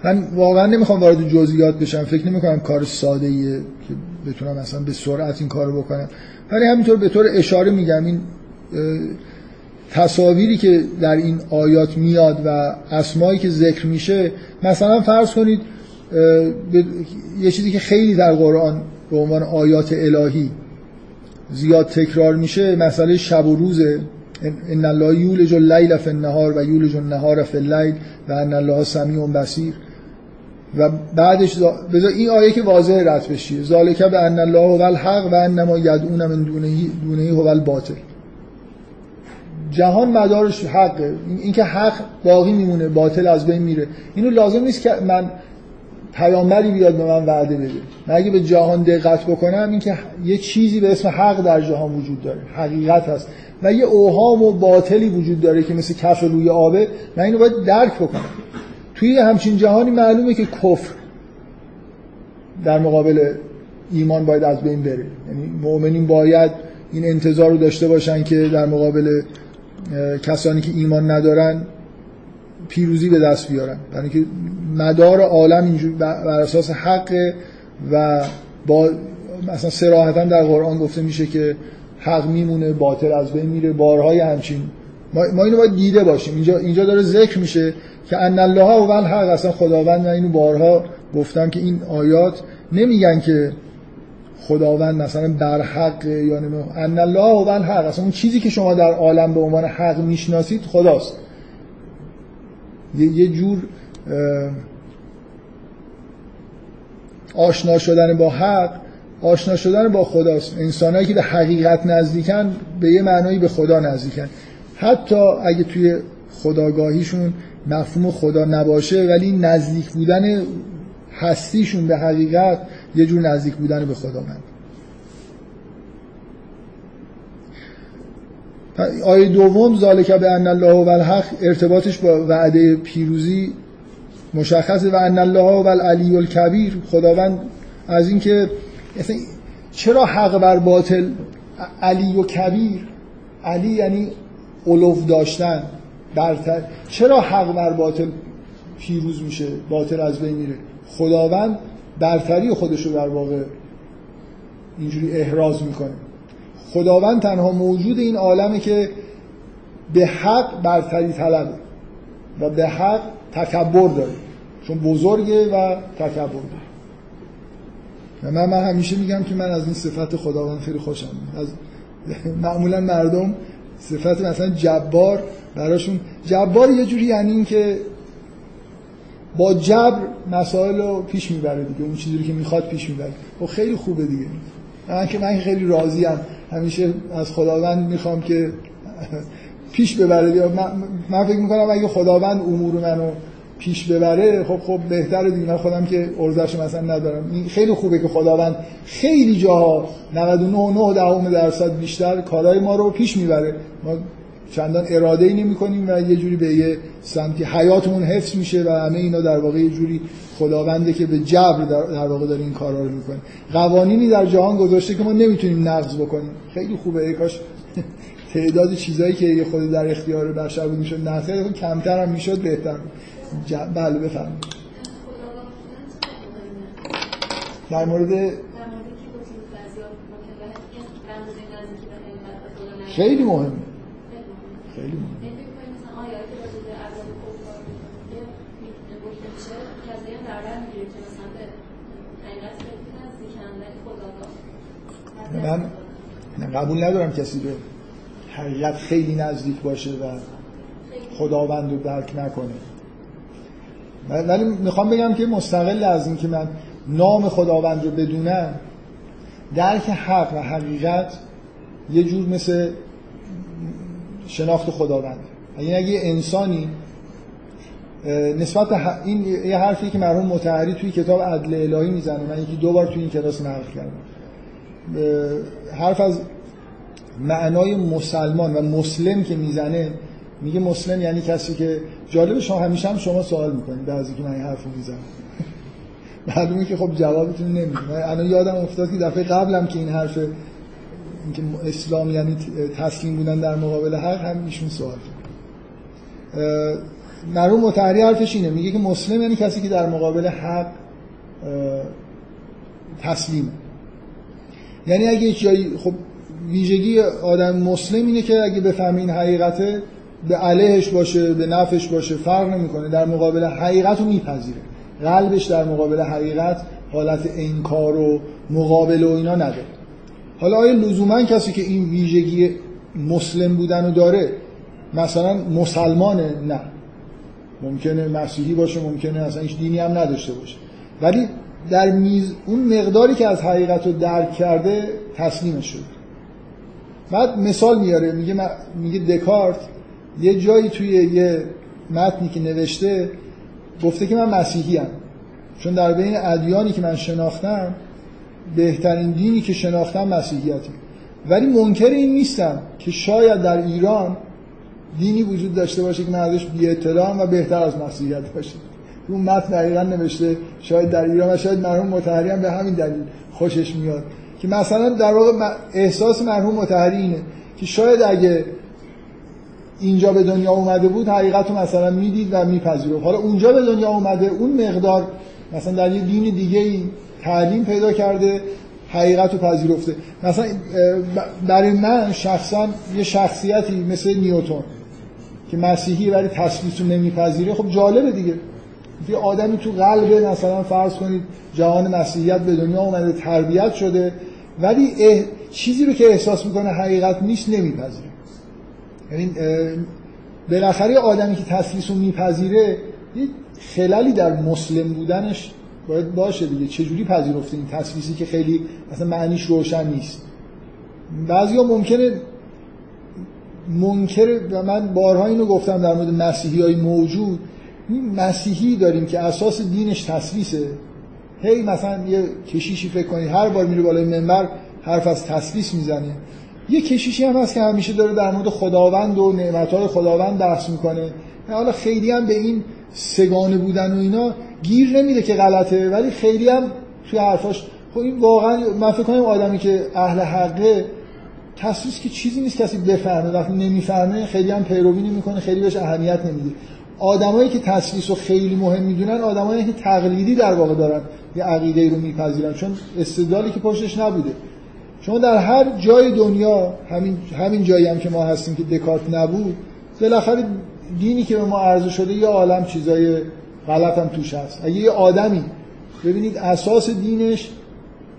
من واقعا نمی‌خوام وارد جزئیات بشم. فکر نمی کنم کار ساده ایه که بتونم مثلا به سرعت این کارو بکنم. ولی همینطور به طور اشاره میگم این تصاویری که در این آیات میاد و اسمایی که ذکر میشه مثلا فرض کنید یه چیزی که خیلی در قرآن به عنوان آیات الهی زیاد تکرار میشه مسئله شب و روزه. ان الله یولج اللیل فی النهار و یولج النهار فی اللیل و ان الله سمیع بصیر و بعدش بذار این آیه که واضح رد بشی ذالک به ان الله هو الحق و انما یدعون من دونه هو الباطل. جهان مدارش حقه. اینکه حق باقی میمونه باطل از بین میره. اینو لازم نیست که من پیامبری بیاد به من وعده بده. من اگه به جهان دقت بکنم اینکه یه چیزی به اسم حق در جهان وجود داره. حقیقت هست. و یه اوهام و باطلی وجود داره که مثل کف روی آبه من اینو باید درک بکنم. توی همچین جهانی معلومه که کفر در مقابل ایمان باید از بین بره. یعنی مؤمنین باید این انتظار رو داشته باشن که در مقابل کسانی که ایمان ندارن پیروزی به دست بیارن. یعنی که مدار عالم اینجور بر اساس حق و با مثلا سراحتا در قرآن گفته میشه که حق میمونه باطل از بین میره بارهای همچین. ما, ما اینو باید دیده باشیم. اینجا اینجا داره ذکر میشه که ان الله و حق اصلا خداوند من اینو بارها گفتم که این آیات نمیگن که خداوند مثلا بر حق یا ان الله و حق اصلا اون چیزی که شما در عالم به عنوان حق می‌شناسید خداست. یه جور آشنا شدن با حق آشنا شدن با خداست. انسانهایی که به حقیقت نزدیکن به یه معنایی به خدا نزدیکن. حتی اگه توی خداگاهیشون مفهوم خدا نباشه ولی نزدیک بودن هستیشون به حقیقت یه جور نزدیک بودن به خدا من آیه دوم ذالک به ان الله و الحق ارتباطش با وعده پیروزی مشخصه. و ان الله و العلی الکبیر خداوند از اینکه چرا حق بر باطل؟ علی و کبیر. علی یعنی علوف داشتن برتر. چرا حق بر باطل پیروز میشه؟ باطل از بین میره. خداوند برتری خودش رو در واقع اینجوری احراز می‌کنه. خداوند تنها موجود این عالمه که به حق برتری طلبه و به حق تکبر داره. چون بزرگه و تکبر داره. و من, من همیشه میگم که من از این صفت خداوند خیلی خوشم از معمولا مردم صفت مثلا جبار براشون جبار یه جوری یعنی این که با جبر مسائل رو پیش می‌بره دیگه. اون چیزی که می‌خواد پیش می‌بره. خب خیلی خوبه دیگه. من که من خیلی راضیم. همیشه از خداوند می‌خوام که پیش ببره. من, من فکر می‌کنم اگه خداوند امور منو پیش ببره خب خب بهتره دیگه. من خودم که ارزش مثلا ندارم. خیلی خوبه که خداوند خیلی جاها 99 درصد بیشتر کارهای ما رو پیش می‌بره. ما چندان اراده ای نمی کنیم و یه جوری به یه سمتی حیاتمون حفظ میشه و همه اینا در واقع یه جوری خداونده که به جبر در واقع داره این کارا رو می‌کنه. قوانینی در جهان گذاشته که ما نمی‌تونیم نقض بکنیم. خیلی خوبه. ای کاش <laughs> تعداد چیزایی که خود در اختیار بشر بود می‌شد نقض کمتر هم می‌شد بهتر بله بفرمایید. در مورد خیلی مهمه. خیلی مهمه. من قبول ندارم کسی به حقیقت خیلی نزدیک باشه و خداوند رو درک نکنه. ولی می‌خوام بگم که مستقل از این که من نام خداوند رو بدونم درک حق و حقیقت یه جور مثل شناخت خداوند. یعنی اگه انسانی نسبت این یه حرفی که مرحوم متحری توی کتاب عدل الهی می‌زنه من یکی دو بار توی این کلاس نقل کردم. حرف از معنای مسلمان و مسلم که می‌زنه میگه مسلم یعنی کسی که جالب شما همیشه هم شما سوال می‌کنید من این حرف رو می‌زنم. <laughs> معلومه که خب جوابتون نمی‌دونم الان یادم افتاد که دفعه قبلم که این حرف اینکه اسلام یعنی تسلیم بودن در مقابل حق هم ایشون سوال مرحوم متحری حرفش اینه. میگه که مسلم یعنی کسی که در مقابل حق تسلیم. یعنی اگه جایی خب ویژگی آدم مسلم اینه که اگه بفهمه این حقیقته به علیهش باشه به نفش باشه فرق نمی‌کنه. در مقابل حقیقت رو میپذیره. قلبش در مقابل حقیقت حالت انکار و مقابل و اینا نداره. حالا آیا لزوما کسی که این ویژگی مسلم بودن رو داره مثلا مسلمانه؟ نه. ممکنه مسیحی باشه ممکنه اصلا هیچ دینی هم نداشته باشه. ولی در میز اون مقداری که از حقیقت رو درک کرده تسلیم شد. بعد مثال میاره میگه میگه دکارت یه جایی توی یه متنی که نوشته گفته که من مسیحی هم. چون در بین ادیانی که من شناختم بهترین دینی که شناختم مسیحیته. ولی منکر این نیستم که شاید در ایران دینی وجود داشته باشه که من ازش بی و بهتر از مسیحیت باشه. اون متن دقیقا نوشته شاید در ایران و شاید مرحوم متحری هم به همین دلیل خوشش میاد. که مثلا در واقع احساس مرحوم متحری اینه که شاید اگه اینجا به دنیا اومده بود حقیقت رو مثلا می‌دید و میپذیرفت. حالا اونجا به دنیا اومده اون مقدار مثلا در یه دین دیگه ای تعلیم پیدا کرده حقیقت رو پذیرفته. مثلا برای من شخصا یه شخصیتی مثل نیوتون که مسیحی ولی تسلیس رو نمیپذیره خب جالبه دیگه. یه آدمی تو قلب مثلا فرض کنید جهان مسیحیت به دنیا اومده تربیت شده ولی چیزی رو که احساس می‌کنه حقیقت نیست نمیپذیره. یعنی بالاخره آدمی که تسلیس رو میپذیره یه خلالی در مسلم بودنش باید باشه دیگه. چجوری پذیرفته این تسلیسی که خیلی اصلا معنیش روشن نیست؟ بعضی ها ممکنه منکر و من بارها اینو گفتم در مورد مسیحی های موجود مسیحی داریم که اساس دینش تسلیسه هی مثلا یه کشیشی فکر کنید هر بار میره بالای منبر حرف از تسلیس می‌زنه. یه کشیشی هم هست که همیشه داره در مورد خداوند و نعمتهای خداوند بحث می‌کنه. حالا خیلی هم به این سگانه بودن و اینا گیر نمیده که غلطه ولی خیلی هم توی حرفاش خب این واقعا من فکر کنم آدمی که اهل حقه تسلیس که چیزی نیست کسی بفهمه. وقتی نمی‌فهمه خیلی هم پیروی نمی‌کنه خیلی بهش اهمیت نمیده. آدمایی که تسلیس رو خیلی مهم می‌دونن آدمایی که تقلیدی در واقع دارن یه عقیده رو میپذیرن. چون استدلالی که پشتش نبوده. شما در هر جای دنیا همین همین جایی هم که ما هستیم که دکارت نبود بالاخره دینی که به ما عرضه شده یه عالم چیزای غلط هم توش هست. اگه یه آدمی ببینید اساس دینش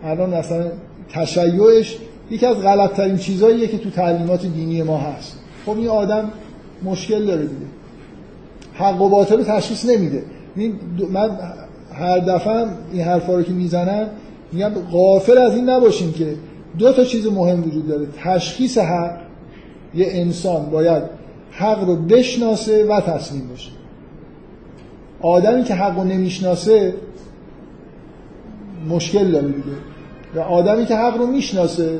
الان مثلا تشیعش یکی از غلط ترین چیزاییه که تو تعلیمات دینی ما هست. خب این آدم مشکل داره دیگه. حق و باطل رو تشخیص نمیده من هر دفعه این حرفا رو که می‌زنم میگم غافل از این نباشیم که دو تا چیز مهم وجود داره. تشخیص حق یه انسان باید حق رو بشناسه و تسلیم باشه. آدمی که حق رو نمی‌شناسه مشکل داره دیگه. و آدمی که حق رو می‌شناسه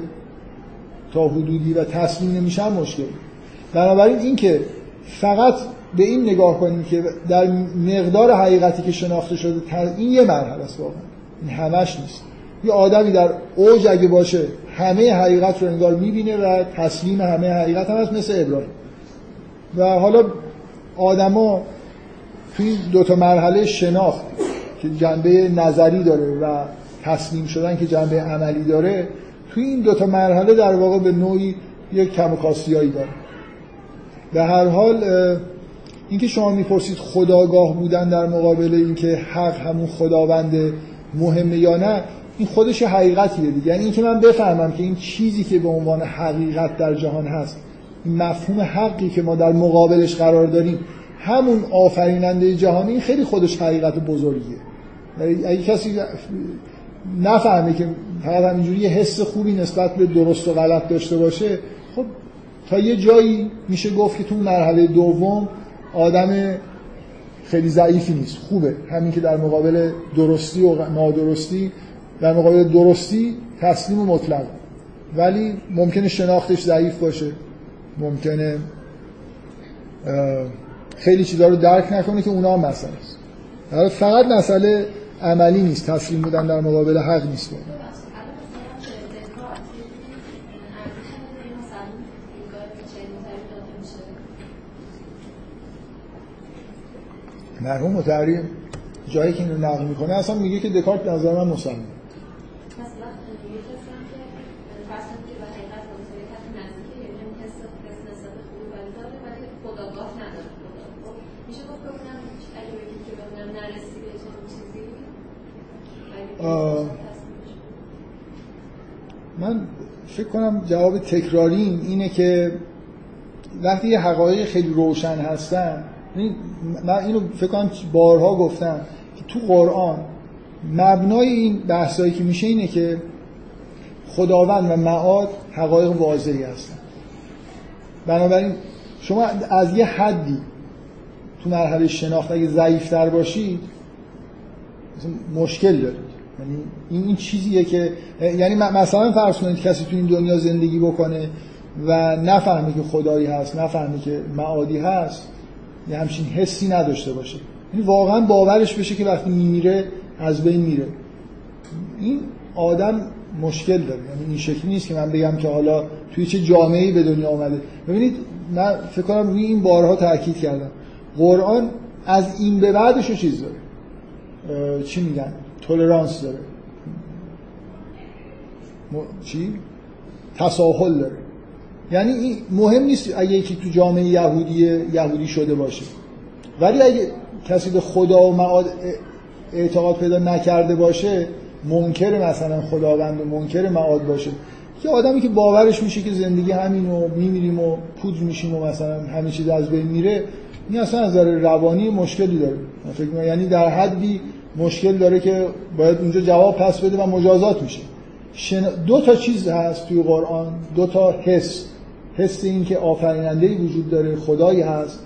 تا حدودی و تسلیم نمیشه مشکل. بنابراین این که فقط به این نگاه کنیم که در مقدار حقیقتی که شناخته شده این یه مرحله است واقعا. این همش نیست. یه آدمی در اوج اگه باشه همه حقیقت رو انگار می‌بینه و تسلیم همه حقیقت هم هست مثل ابراهیم. و حالا آدما توی دو تا مرحله شناخت که جنبه نظری داره و تسلیم شدن که جنبه عملی داره توی این دو تا مرحله در واقع به نوعی یک کم داره. به هر حال اینکه شما می‌پرسید خداگاه بودن در مقابل اینکه حق همون خداوند مهمه یا نه این خودش حقیقتیه دیگه. یعنی اینکه من بفهمم که این چیزی که به عنوان حقیقت در جهان هست این مفهوم حقی که ما در مقابلش قرار داریم همون آفریننده جهانی خیلی خودش حقیقت بزرگیه. یعنی اگه کسی نفهمه که فقط همینجوری یه حس خوبی نسبت به درست و غلط داشته باشه تا یه جایی میشه گفت که تو مرحله دوم آدم خیلی ضعیفی نیست. خوبه. همین که در مقابل درستی و نادرستی در مقابل درستی تسلیم و مطلق. ولی ممکنه شناختش ضعیف باشه. ممکنه خیلی چیزا رو درک نکنه که اونا هم مسئله است. فقط مسئله عملی نیست. تسلیم بودن در مقابل حق نیست. مرحوم متحری جایی که اینو نقل می‌کنه اصلا میگه که دکارت نظر من مسلم من فکر کنم جواب تکراری اینه که وقتی یه حقایق خیلی روشن هستن من اینو فکر کنم بارها گفتم که تو قرآن مبنای این بحثایی که میشه اینه که خداوند و معاد حقایق واضحی هستن. بنابراین شما از یه حدی تو مرحله شناخت اگه ضعیفتر باشید مشکل دارید یعنی این این چیزیه که یعنی مثلا فرض کنید کسی تو این دنیا زندگی بکنه و نفهمه که خدایی هست نفهمه که معادی هست یه همچین حسی نداشته باشه. یعنی واقعا باورش بشه که وقتی میمیره از بین میره. این آدم مشکل داره. یعنی این شکلی نیست که من بگم که حالا توی چه جامعه‌ای به دنیا آمده ببینید من فکر کنم روی این بارها تاکید کردم. قرآن از این به بعدش چیز داره. چی میگن؟ تولرانس داره. م... چی؟ تساهل داره. یعنی این مهم نیست اگه یکی تو جامعه یهودی یهودی شده باشه. ولی اگه کسی به خدا و معاد اعتقاد پیدا نکرده باشه منکر مثلا خداوند و منکر معاد باشه. که آدمی که باورش میشه که زندگی همین و میمیریم و پودر میشیم و مثلا همه چیز از بین میره این اصلا از نظر روانی مشکلی داره. فکر یعنی در حدی مشکل داره که باید اونجا جواب پس بده و مجازات میشه. دو تا چیز هست توی قرآن دو تا حس. حس این که آفریننده وجود داره خدایی هست.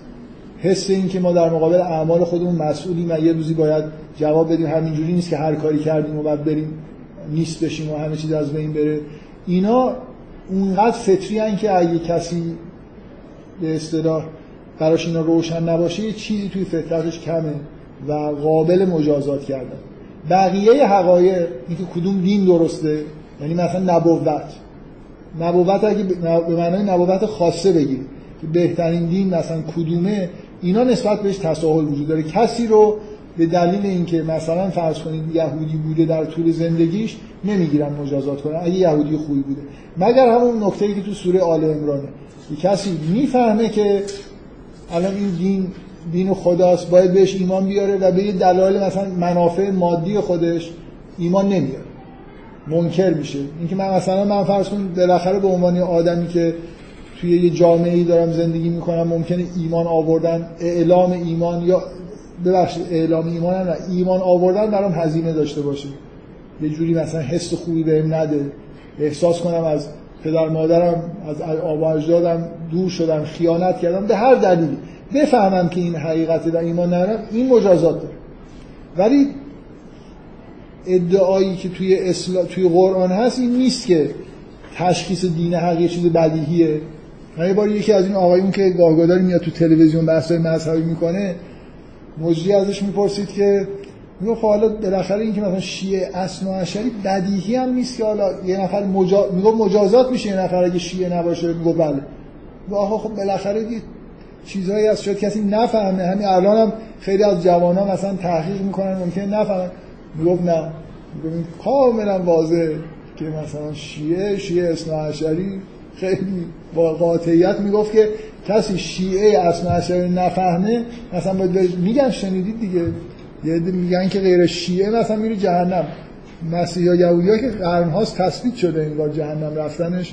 حس این که ما در مقابل اعمال خودمون مسئولیم و یه روزی باید جواب بدیم. همینجوری نیست که هر کاری کردیم و بعد بریم نیست بشیم و همه چیز از بین بره. اینا اونقدر فطری هن که اگه کسی به اصطلاح براش اینا روشن نباشه یه چیزی توی فطرتش کمه و قابل مجازات کردن. بقیه حقایق اینکه کدوم دین درسته یعنی مثلا نبوت. نبوت اگه به معنای نبوت خاصه بگیریم که بهترین دین مثلا کدومه اینا نسبت بهش تساهل وجود داره. کسی رو به دلیل اینکه مثلا فرض کنید یهودی بوده در طول زندگیش نمی‌گیرن مجازات کنن. اگه یهودی خوبی بوده. مگر همون نکته که تو سوره آل عمرانه. کسی می‌فهمه که الان این دین دین خداست باید بهش ایمان بیاره و به دلایل مثلا منافع مادی خودش ایمان نمیاره. منکر میشه. اینکه من مثلا من فرض کنم بالاخره به عنوان آدمی که توی یه جامعه ای دارم زندگی می‌کنم ممکنه ایمان آوردن اعلام ایمان یا ببخشید اعلام ایمان و ایمان آوردن برام هزینه داشته باشه. یه جوری مثلا حس خوبی بهم نده. احساس کنم از پدر مادرم از آب و اجدادم دور شدم خیانت کردم به هر دلیلی. بفهمم که این حقیقت و ایمان ندارم این مجازات داره. ولی ادعایی که توی اسلا... توی قرآن هست این نیست که تشخیص دین حق یه چیز بدیهیه. من یه بار یکی از این آقایون که گاهگداری میاد تو تلویزیون بحث‌های مذهبی می‌کنه مجری ازش می‌پرسید که میگه خب حالا بالاخره اینکه مثلا شیعه اصل و اشری بدیهی هم نیست که حالا یه نفر مجا... میگه مجازات میشه یه نفر اگه شیعه نباشه میگه بله. آها خب بالاخره یه چیزهایی از شاید کسی نفهمه. همین الان هم خیلی از جوان ها مثلا تحقیق می‌کنن ممکنه نفهمن. می‌گفت نه. می‌گفت کاملا واضحه که مثلا شیعه شیعه اصلا اشری خیلی با قاطعیت می‌گفت که کسی شیعه اصلا اشری نفهمه مثلا باید میگن شنیدید دیگه. یه میگن که غیر شیعه مثلا میره جهنم. مسیحا یهودی ها که قرنهاست تثبیت شده انگار جهنم رفتنش.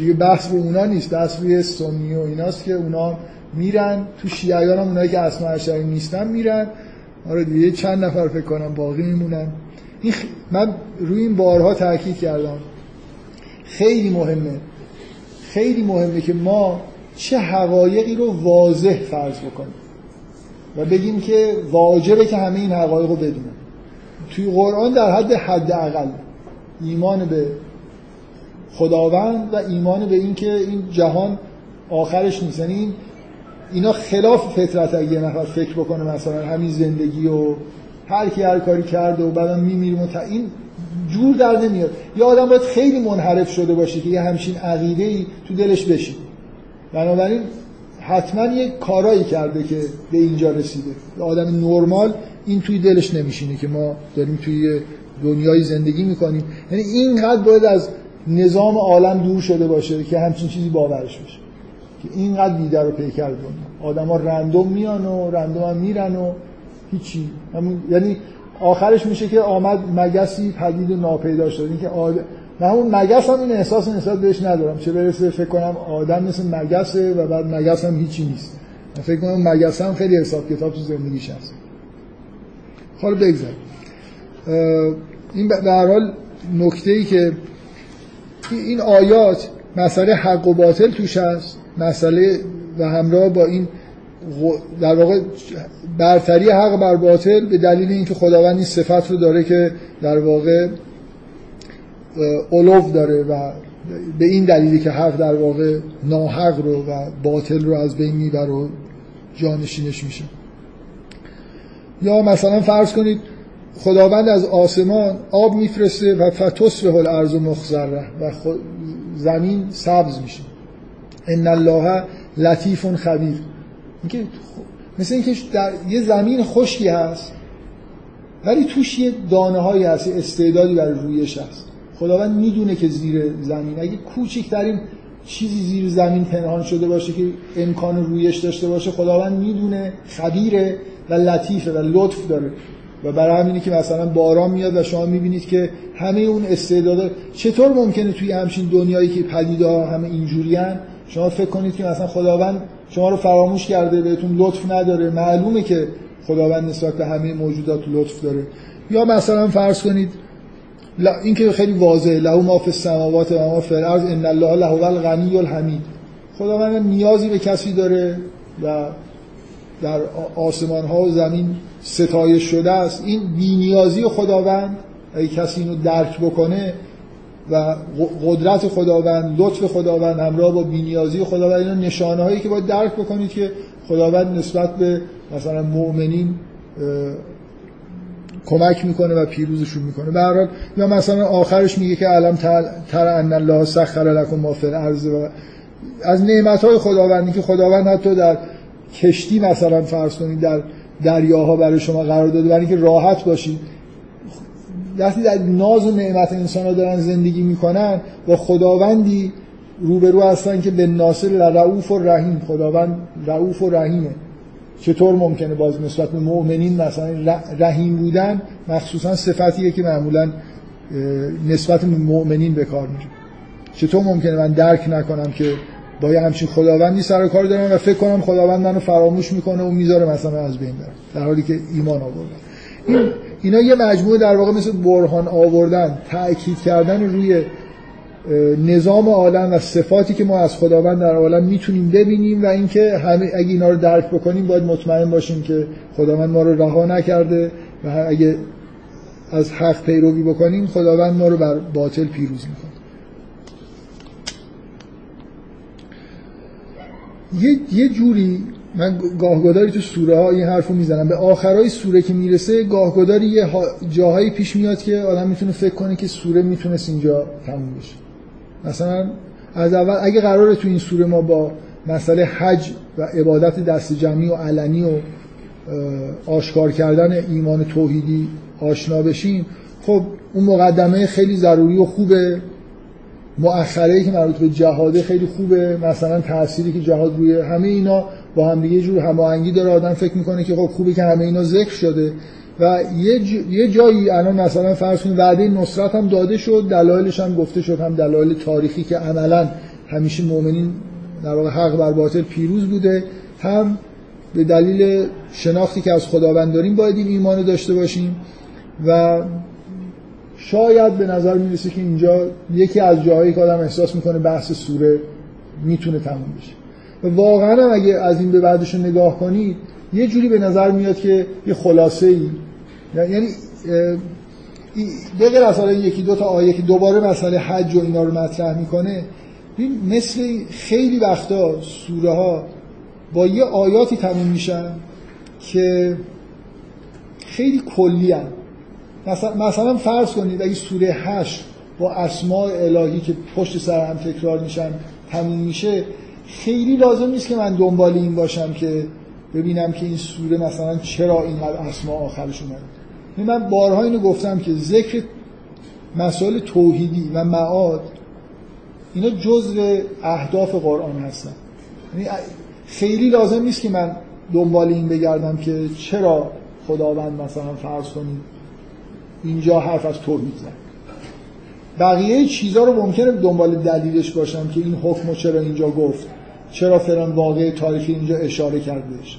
دیگه بحث رو اونا نیست. بحث روی سنی و ایناست که اونا میرن. تو شیعیان هم اونایی که اسما اشعری نیستن میرن. آره دیگه چند نفر فکر کنم باقی میمونن. این خ... من روی این بارها تاکید کردم. خیلی مهمه. خیلی مهمه که ما چه حقایقی رو واضح فرض بکنیم و بگیم که واجبه که همه این حقایق رو بدونن. توی قرآن در حد حد اقل ایمان به خداوند و ایمان به اینکه این جهان آخرش نیست. یعنی اینا خلاف فطرت اگه نفر فکر بکنه مثلا همین زندگی و هر کی هر کاری کرده و بعدا میمیریم و این جور در نمیاد. یه آدم باید خیلی منحرف شده باشه که یه همچین عقیده ای تو دلش بشینه. بنابراین حتما یه کارایی کرده که به اینجا رسیده. یه آدم نرمال این توی دلش نمیشینه که ما داریم توی دنیای زندگی می‌کنیم. یعنی اینقدر باید از نظام عالم دور شده باشه که همچین چیزی باورش بشه. که اینقدر بیدر رو پیکر دنیا آدم ها رندوم میان و رندوم هم میرن و هیچی. یعنی آخرش میشه که آمد مگسی پدید و ناپیدا شد این که آد... من همون مگس هم این احساس نسبت بهش ندارم. چه برسه فکر کنم آدم مثل مگسه و بعد مگس هم هیچی نیست. من فکر کنم مگس هم خیلی حساب کتاب تو زندگیش هست. حالا بگذار این به هر حال نکته ای که این آیات مسئله حق و باطل توش هست. مسئله و همراه با این در واقع برتری حق بر باطل به دلیل اینکه خداوند این صفت رو داره که در واقع اولوف داره و به این دلیلی که حق در واقع ناحق رو و باطل رو از بین می‌بره و جانشینش میشه. یا مثلا فرض کنید خداوند از آسمان آب میفرسته و به الارض مخزره و زمین سبز میشه. ان الله لطیف خبیر. اینکه مثل اینکه در یه زمین خشکی هست ولی توش یه دانه هایی هست استعدادی برای رویش هست. خداوند می‌دونه که زیر زمین. اگه کوچکترین چیزی زیر زمین پنهان شده باشه که امکان رویش داشته باشه خداوند می‌دونه خبیره و لطیفه و لطف داره. و برای همینی که مثلا باران میاد و شما می‌بینید که همه اون استعداد چطور ممکنه توی همچین دنیایی که پدیده ها همه اینجوری شما فکر کنید که مثلا خداوند شما رو فراموش کرده بهتون لطف نداره. معلومه که خداوند نسبت به همه موجودات لطف داره. یا مثلا فرض کنید این که خیلی واضحه له ما فی السماوات و ما فی الارض ان الله له الغنی الحمید. خداوند نیازی به کسی داره و در آسمان ها و زمین ستایش شده است. این بینیازی خداوند اگه کسی اینو درک بکنه و قدرت خداوند لطف خداوند همراه با بینیازی خداوند اینا نشانه هایی که باید درک بکنید که خداوند نسبت به مثلا مؤمنین کمک می‌کنه و پیروزشون می‌کنه. به یا مثلا آخرش میگه که علم تر ان الله سخر لكم ما فی و از نعمت های خداوندی که خداوند حتی در کشتی مثلا فرض کنید در دریاها برای شما قرار داده برای اینکه راحت باشید. وقتی در ناز و نعمت انسان ها دارن زندگی می‌کنن با خداوندی روبرو هستن که به ناصر رعوف و رحیم خداوند رعوف و رحیمه. چطور ممکنه باز نسبت به مؤمنین مثلا رحیم بودن؟ مخصوصا صفتیه که معمولا نسبت به مؤمنین به کار میره. چطور ممکنه من درک نکنم که با یه همچین خداوندی سر کار دارم و فکر کنم خداوند منو فراموش می‌کنه و می‌ذاره مثلا از بین برم در حالی که ایمان آوردم این اینا یه مجموعه در واقع مثل برهان آوردن تأکید کردن روی نظام عالم و صفاتی که ما از خداوند در عالم می‌تونیم ببینیم و اینکه همه اگه اینا رو درک بکنیم باید مطمئن باشیم که خداوند ما رو رها نکرده و اگه از حق پیروی بکنیم خداوند ما رو بر باطل پیروز می‌کنه. یه, یه جوری من گاهگداری تو سوره ها این حرفو می‌زنم. به آخرای سوره که می‌رسه گاهگداری یه جاهایی پیش میاد که آدم می‌تونه فکر کنه که سوره می‌تونست اینجا تموم بشه. مثلا از اول اگه قراره تو این سوره ما با مسئله حج و عبادت دست جمعی و علنی و آشکار کردن ایمان توحیدی آشنا بشیم خب اون مقدمه خیلی ضروری و خوبه. مؤخره که مربوط به جهاده خیلی خوبه. مثلا تأثیری که جهاد روی همه اینا با هم دیگه جور هماهنگی داره. آدم فکر می‌کنه که خب خوبه که همه اینا ذکر شده. و یه, یه جایی الان مثلا فرض کنید وعده نصرت هم داده شد دلایلش هم گفته شد هم دلایل تاریخی که عملا همیشه مؤمنین در واقع حق بر باطل پیروز بوده هم به دلیل شناختی که از خداوند داریم باید این ایمان داشته باشیم. و شاید به نظر می‌رسه که اینجا یکی از جاهایی که آدم احساس می‌کنه بحث سوره می‌تونه تموم بشه. واقعا اگه از این به بعدش رو نگاه کنید یه جوری به نظر میاد که یه خلاصه ای یعنی بغیر از یکی دو تا آیه که دوباره مسئله حج و اینا رو مطرح می‌کنه مثل خیلی وقتا سوره ها با یه آیاتی تموم میشن که خیلی کلی هم. مثلا, فرض کنید اگه سوره هشت با اسماء الهی که پشت سر هم تکرار میشن تموم میشه خیلی لازم نیست که من دنبال این باشم که ببینم که این سوره مثلا چرا اینقدر اسما آخرش اومده. یعنی من بارها اینو گفتم که ذکر مسائل توحیدی و معاد اینا جزء اهداف قرآن هستن. یعنی خیلی لازم نیست که من دنبال این بگردم که چرا خداوند مثلا فرض کنید اینجا حرف از توحید زد. بقیه چیزها رو ممکنه دنبال دلیلش باشم که این حکم چرا اینجا گفت. چرا فلان واقع تاریخی اینجا اشاره کردش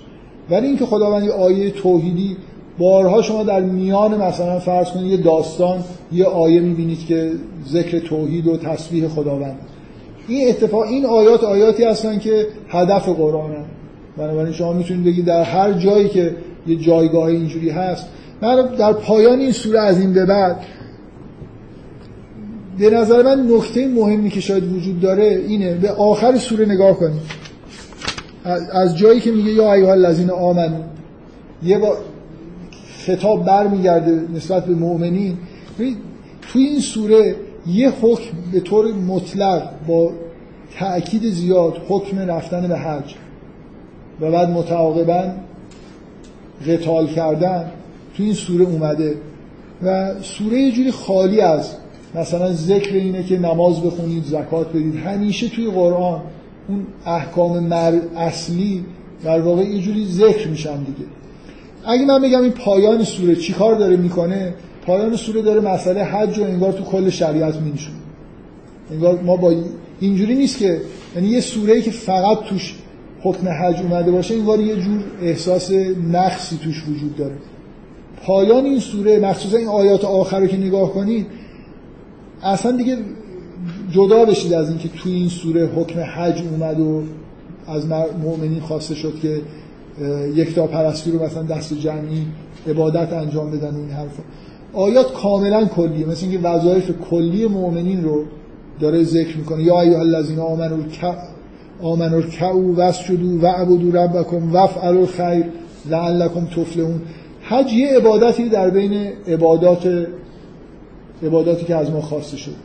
ولی اینکه خداوند یه آیه توحیدی بارها شما در میان مثلا فرض کنید یه داستان یه آیه می‌بینید که ذکر توحید و تسبیح خداوند. این اتفاق این آیات آیاتی هستن که هدف قرآن هم. بنابراین شما می‌تونید بگید در هر جایی که یه جایگاه اینجوری هست. من در پایان این سوره از این به بعد به نظر من نکته مهمی که شاید وجود داره اینه. به آخر سوره نگاه کنید. از جایی که میگه یا ایها الذین آمنو یه با خطاب برمیگرده نسبت به مؤمنین. توی این سوره یه حکم به طور مطلق با تأکید زیاد حکم رفتن به حج و بعد متعاقبا قتال کردن توی این سوره اومده. و سوره یه جوری خالی از مثلا ذکر اینه که نماز بخونید زکات بدید. همیشه توی قرآن اون احکام مر اصلی در واقع یه جوری ذکر میشن دیگه. اگه من بگم این پایان سوره چیکار داره می‌کنه؟ پایان سوره داره مسئله حج و انگار تو کل شریعت مینشون. انگار ما با اینجوری نیست که یعنی یه سوره که فقط توش حکم حج اومده باشه انگار یه جور احساس نقصی توش وجود داره. پایان این سوره مخصوصا این آیات آخر رو که نگاه کنید اصلا دیگه جدا بشید از اینکه توی این سوره حکم حج اومد و از مؤمنین خواسته شد که یک تا پرستی رو مثلا دست جمعی عبادت انجام بدن این حرفا. آیات کاملا کلیه. مثل اینکه وظایف کلی مؤمنین رو داره ذکر می‌کنه. یا ایها الذین آمنوا آمنوا رکعوا واسجدوا واعبدوا ربکم وافعلوا الخیر لعلکم تفلحون. حج یه عبادتی در بین عبادات عباداتی که از ما خواسته شد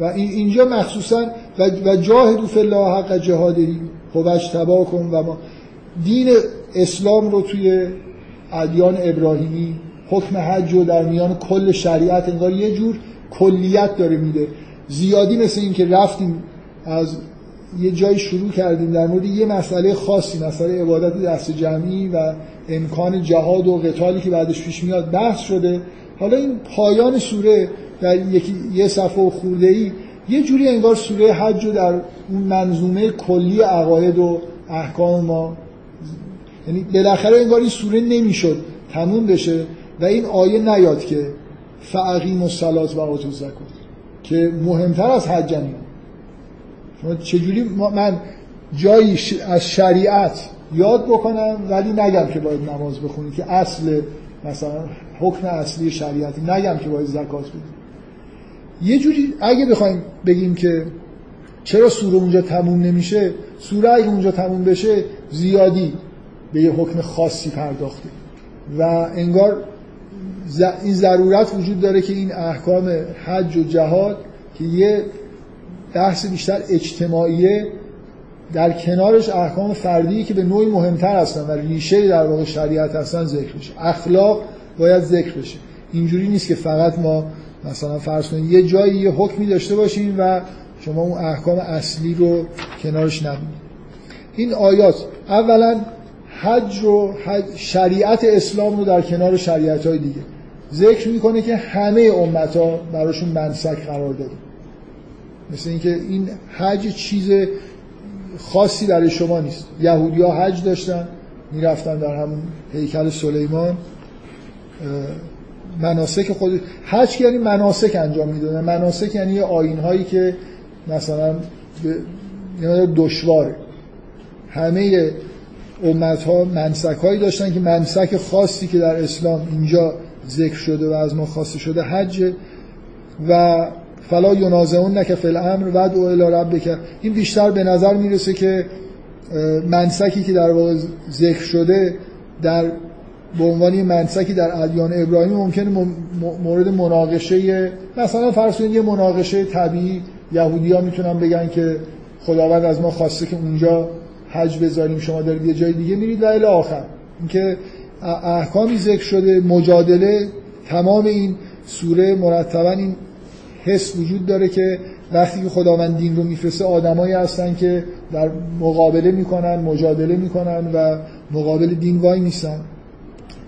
و اینجا مخصوصا و جاهدو فی الله حق جهادی خب کن و ما دین اسلام رو توی ادیان ابراهیمی حکم حج رو در میان کل شریعت انگار یه جور کلیت داره میده. زیادی مثل این که رفتیم از یه جای شروع کردیم در مورد یه مسئله خاصی مسئله عبادت دست جمعی و امکان جهاد و قتالی که بعدش پیش میاد بحث شده. حالا این پایان سوره در یکی یه صفحه و خورده ای یه جوری انگار سوره حج رو در اون منظومه کلی عقاید و احکام ما یعنی بالاخره انگار این سوره نمی‌شد تموم بشه و این آیه نیاد که فعقیم الصلات و آتو زکات که مهمتر از حج شما چجوری من جایی از شریعت یاد بکنم ولی نگم که باید نماز بخونی که اصل مثلا حکم اصلی شریعتی نگم که باید زکات بدیم. یه جوری اگه بخوایم بگیم که چرا سوره اونجا تموم نمیشه سوره اگه اونجا تموم بشه زیادی به یه حکم خاصی پرداخته. و انگار این ضرورت وجود داره که این احکام حج و جهاد که یه بحث بیشتر اجتماعیه در کنارش احکام فردی که به نوعی مهمتر هستن و ریشه در واقع شریعت هستن ذکر بشه اخلاق باید ذکر بشه. اینجوری نیست که فقط ما مثلا فرض کنید یه جایی یه حکمی داشته باشیم و شما اون احکام اصلی رو کنارش نبینید. این آیات اولا حج رو شریعت اسلام رو در کنار شریعت های دیگه. ذکر می‌کنه که همه امت ها براشون منسک قرار داده مثل اینکه این حج چیز خاصی برای شما نیست. یهودی ها حج داشتن می‌رفتن در همون هیکل سلیمان مناسک خود. حج یعنی مناسک انجام می‌دادن. مناسک یعنی آین هایی که مثلا دشواره. همه امت ها منسک هایی داشتن که منسک خاصی که در اسلام اینجا ذکر شده و از ما خواسته شده حج و فلا ینازعون نکه فی الامر و دو الی ربک. این بیشتر به نظر می‌رسه که منسکی که در واقع ذکر شده در به عنوان منسکی در ادیان ابراهیم ممکنه مورد مناقشه مثلا فرض یه مناقشه طبیعی یهودی ها می‌تونن بگن که خداوند از ما خواسته که اونجا حج بذاریم شما دارید یه جای دیگه میرید و الی آخر. اینکه احکامی ذکر شده مجادله تمام این سوره مرتبا این حس وجود داره که وقتی که خداوند دین رو میفرسته آدمایی هستن که در مقابله می‌کنن مجادله می‌کنن و مقابل دین وای نیستن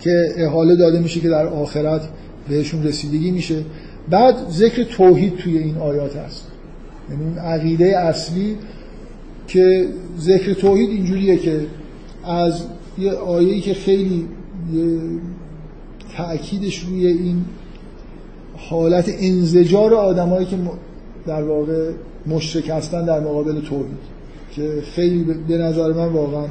که احاله داده میشه که در آخرت بهشون رسیدگی میشه. بعد ذکر توحید توی این آیات هست. یعنی اون عقیده اصلی که ذکر توحید اینجوریه که از یه آیه‌ای که خیلی تأکیدش روی این حالت انزجار آدمایی که در واقع مشرک هستن در مقابل توحید که خیلی به نظر من واقعا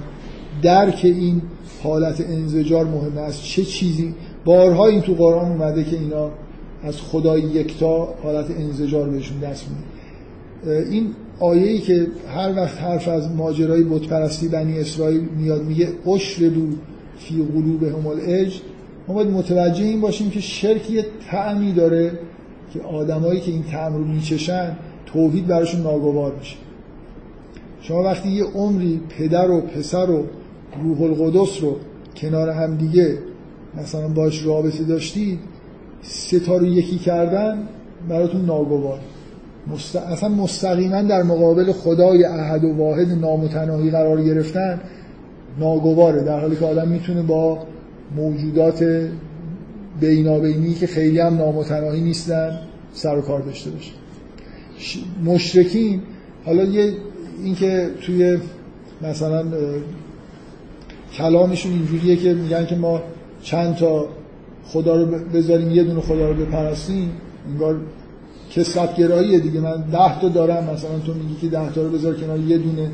درک این حالت انزجار مهم است. چه چیزی بارها این تو قرآن اومده که اینا از خدای یکتا حالت انزجار بهشون دست میده این آیه‌ای که هر وقت حرف از ماجرای بتپرستی بنی اسرائیل میاد میگه عشر رو فی قلوبهم الاج ما باید متوجه این باشیم که شرک یه تعمی داره که آدمایی که این تعم رو میچشن توحید براشون ناگوار میشه. شما وقتی یه عمری پدر و پسر و روح القدس رو کنار هم دیگه مثلا باش رابطه داشتید ستا رو یکی کردن براتون ناگوار. مست... اصلا مستقیما در مقابل خدای احد و واحد نامتناهی قرار گرفتن ناگواره. در حالی که آدم می‌تونه با موجودات بینابینی که خیلی هم نامتناهی نیستن سر و کار داشته باشه. مشرکین حالا یه اینکه توی مثلا کلامشون اینجوریه که میگن که ما چند تا خدا رو بذاریم یه دونه خدا رو بپرستیم انگار کسرت گراییه دیگه. من ده تا دارم مثلا تو میگی که ده تا رو بذار کنار یه دونه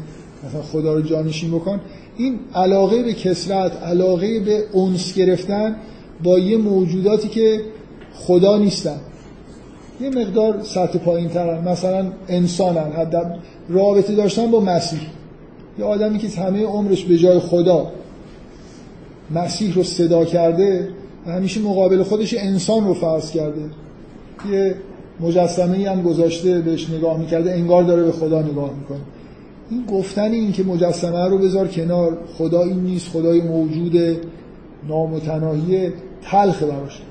مثلا خدا رو جانشین بکن. این علاقه به کسرت علاقه به اونس گرفتن با یه موجوداتی که خدا نیستن. یه مقدار سطح پایین ترن مثلا انسانن. حد رابطه داشتن با مسیح. یه آدمی که همه عمرش به جای خدا مسیح رو صدا کرده و همیشه مقابل خودش انسان رو فرض کرده. یه مجسمه هم گذاشته بهش نگاه می‌کرده انگار داره به خدا نگاه می‌کنه. این گفتن این که مجسمه رو بذار کنار خدا این نیست خدای موجود نامتناهی تلخ براش.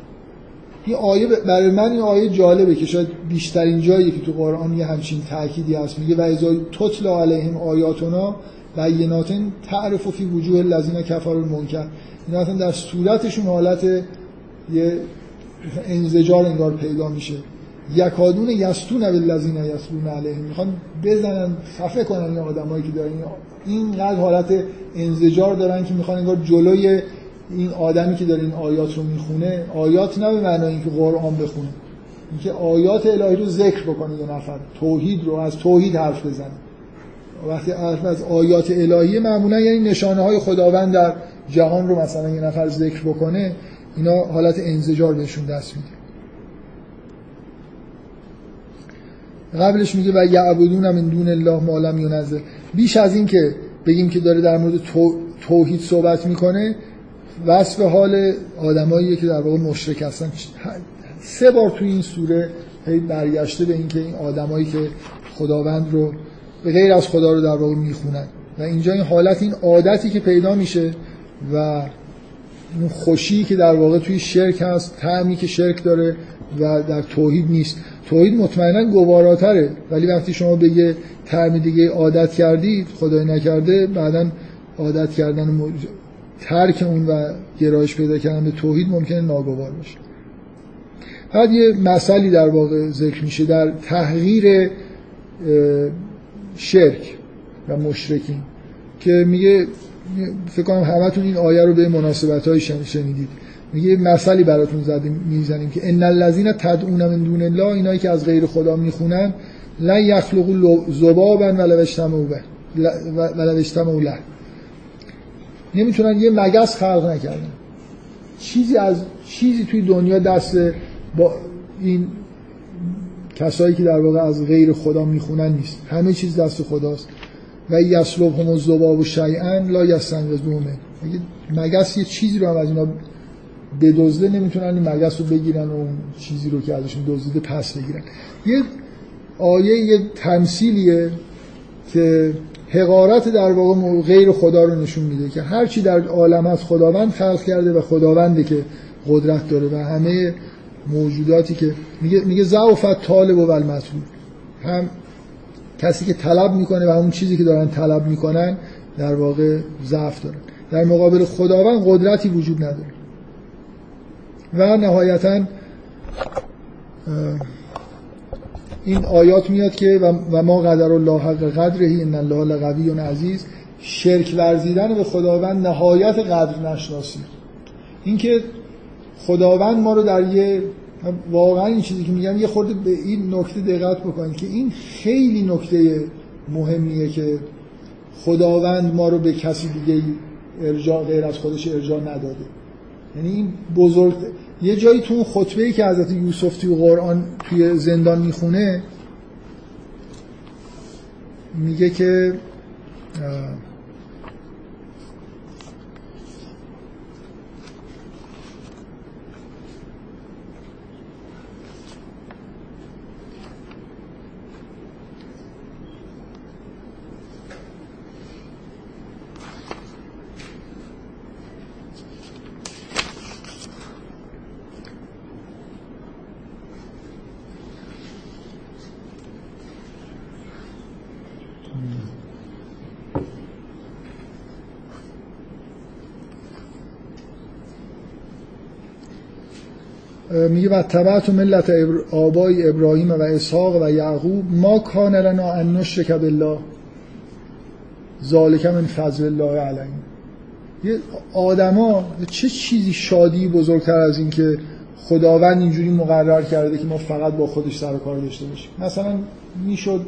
این آیه برای من این آیه جالبه که شاید بیشترین جایی که تو قرآن یه همچین تأکیدی هست. میگه و ازای تطلا علیهم آیاتنا بینات تعرف فی وجوه الذین کفروا المنکر. این اصلا در صورتشون حالت یه انزجار انگار پیدا میشه. یکادون یستون بالذین یسلون علیهم. می‌خوان بزنن خفه کنن این آدمایی که دارن. اینقدر حالت انزجار دارن که می‌خوان انگار جلوی این آدمی که داره این آیات رو می‌خونه آیات نه به معنای اینکه قرآن بخونه. اینکه آیات الهی رو ذکر بکنه یه نفر. توحید رو از توحید حرف بزنه. وقتی حرف از آیات الهی معمولا یعنی نشانه های خداوند در جهان رو مثلا یه نفر ذکر بکنه اینا حالت انزجار بهشون دست میده. قبلش میگه و یعبدون من دون الله ما لم ینزل. بیش از این که بگیم که داره در مورد توحید صحبت می‌کنه وصف حال آدمایی که در واقع مشرک هستن. سه بار توی این سوره هی برگشته به اینکه این آدمایی که خداوند رو به غیر از خدا رو در واقع می‌خونن. و اینجا این حالت این عادتی که پیدا میشه و اون خوشی که در واقع توی شرک هست تعمی که شرک داره و در توحید نیست. توحید مطمئنا گواراتره. ولی وقتی شما به یه تعم دیگه عادت کردید خدای نکرده بعدا عادت کردن ترک اون و گرایش پیدا کردن به توحید ممکنه ناگوار باشه. بعد یه مسئله در واقع ذکر میشه در تحقیر شرک و مشرکین که میگه فکر کنم همتون این آیه رو به مناسبت های شنیدید. میگه مسئله براتون زدیم می‌زنیم که ان الذين تدعون من دون الله اینایی که از غیر خدا می‌خونن لا یخلقوا ذبابا ولو اجتمعوا ولو اجتمعوا له نمی‌تونن یه مگس خلق نکردن. چیزی از چیزی توی دنیا دست با این کسایی که در واقع از غیر خدا می‌خونن نیست. همه چیز دست خداست. و یسلب هم زباب و شیعن لا یستنقذوهمه مگس یه چیزی رو هم از اینا بدزده نمی‌تونن این مگس رو بگیرن و اون چیزی رو که ازشون دزدیده پس بگیرن. یه آیه یه تمثیلیه که حقارت در واقع غیر خدا رو نشون میده که هر چی در عالم از خداوند خلق کرده و خداونده که قدرت داره و همه موجوداتی که میگه میگه ضعف طالب و المطلوب. هم کسی که طلب می‌کنه و اون چیزی که دارن طلب می‌کنن در واقع ضعف دارن. در مقابل خداوند قدرتی وجود نداره. و نهایتا این آیات میاد که و ما قدر الله حق قدره ان الله لقوی و عزیز. شرک ورزیدن به خداوند نهایت قدر نشناسی. اینکه خداوند ما رو در یه واقعا این چیزی که میگم یه خورده به این نکته دقت بکنید که این خیلی نکته مهمیه که خداوند ما رو به کسی دیگه ارجاع غیر از خودش ارجاع نداده. یعنی این بزرگ یه جایی تو اون خطبه ای که حضرت یوسف توی قرآن توی زندان می‌خونه میگه که میگه و تبعت ملت آبای ابراهیم و اسحاق و یعقوب ما کان لنا ان نشرک بالله ذالک من فضل الله علیهم. یه آدما چه چیزی شادی بزرگتر از این که خداوند اینجوری مقرر کرده که ما فقط با خودش سر و کار داشته باشیم. مثلا می‌شد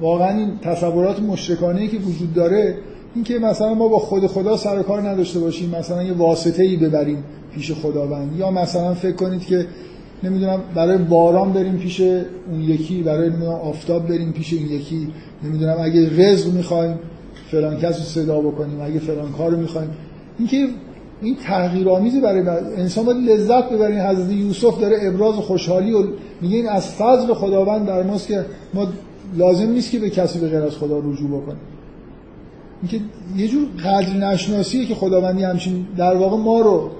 واقعا این تصورات مشرکانه که وجود داره اینکه مثلا ما با خود خدا سر و کار نداشته باشیم مثلا یه واسطه ای ببریم. پیش خداوند یا مثلا فکر کنید که نمی‌دونم برای باران بریم پیش اون یکی برای نمی‌دونم آفتاب بریم پیش این یکی. نمی‌دونم اگه رزق می‌خوایم فلان کس رو صدا بکنیم. اگه فلان کار رو می‌خوایم. اینکه این تغییرآمیزی برای انسان باید لذت ببرین حضرت یوسف داره ابراز خوشحالی و میگه. این از فضل خداوند در ماست که ما لازم نیست که به کسی به غیر از خدا رجوع بکنیم. اینکه یه جور قدر نشناسیه که خداوندی همچین در واقع ما رو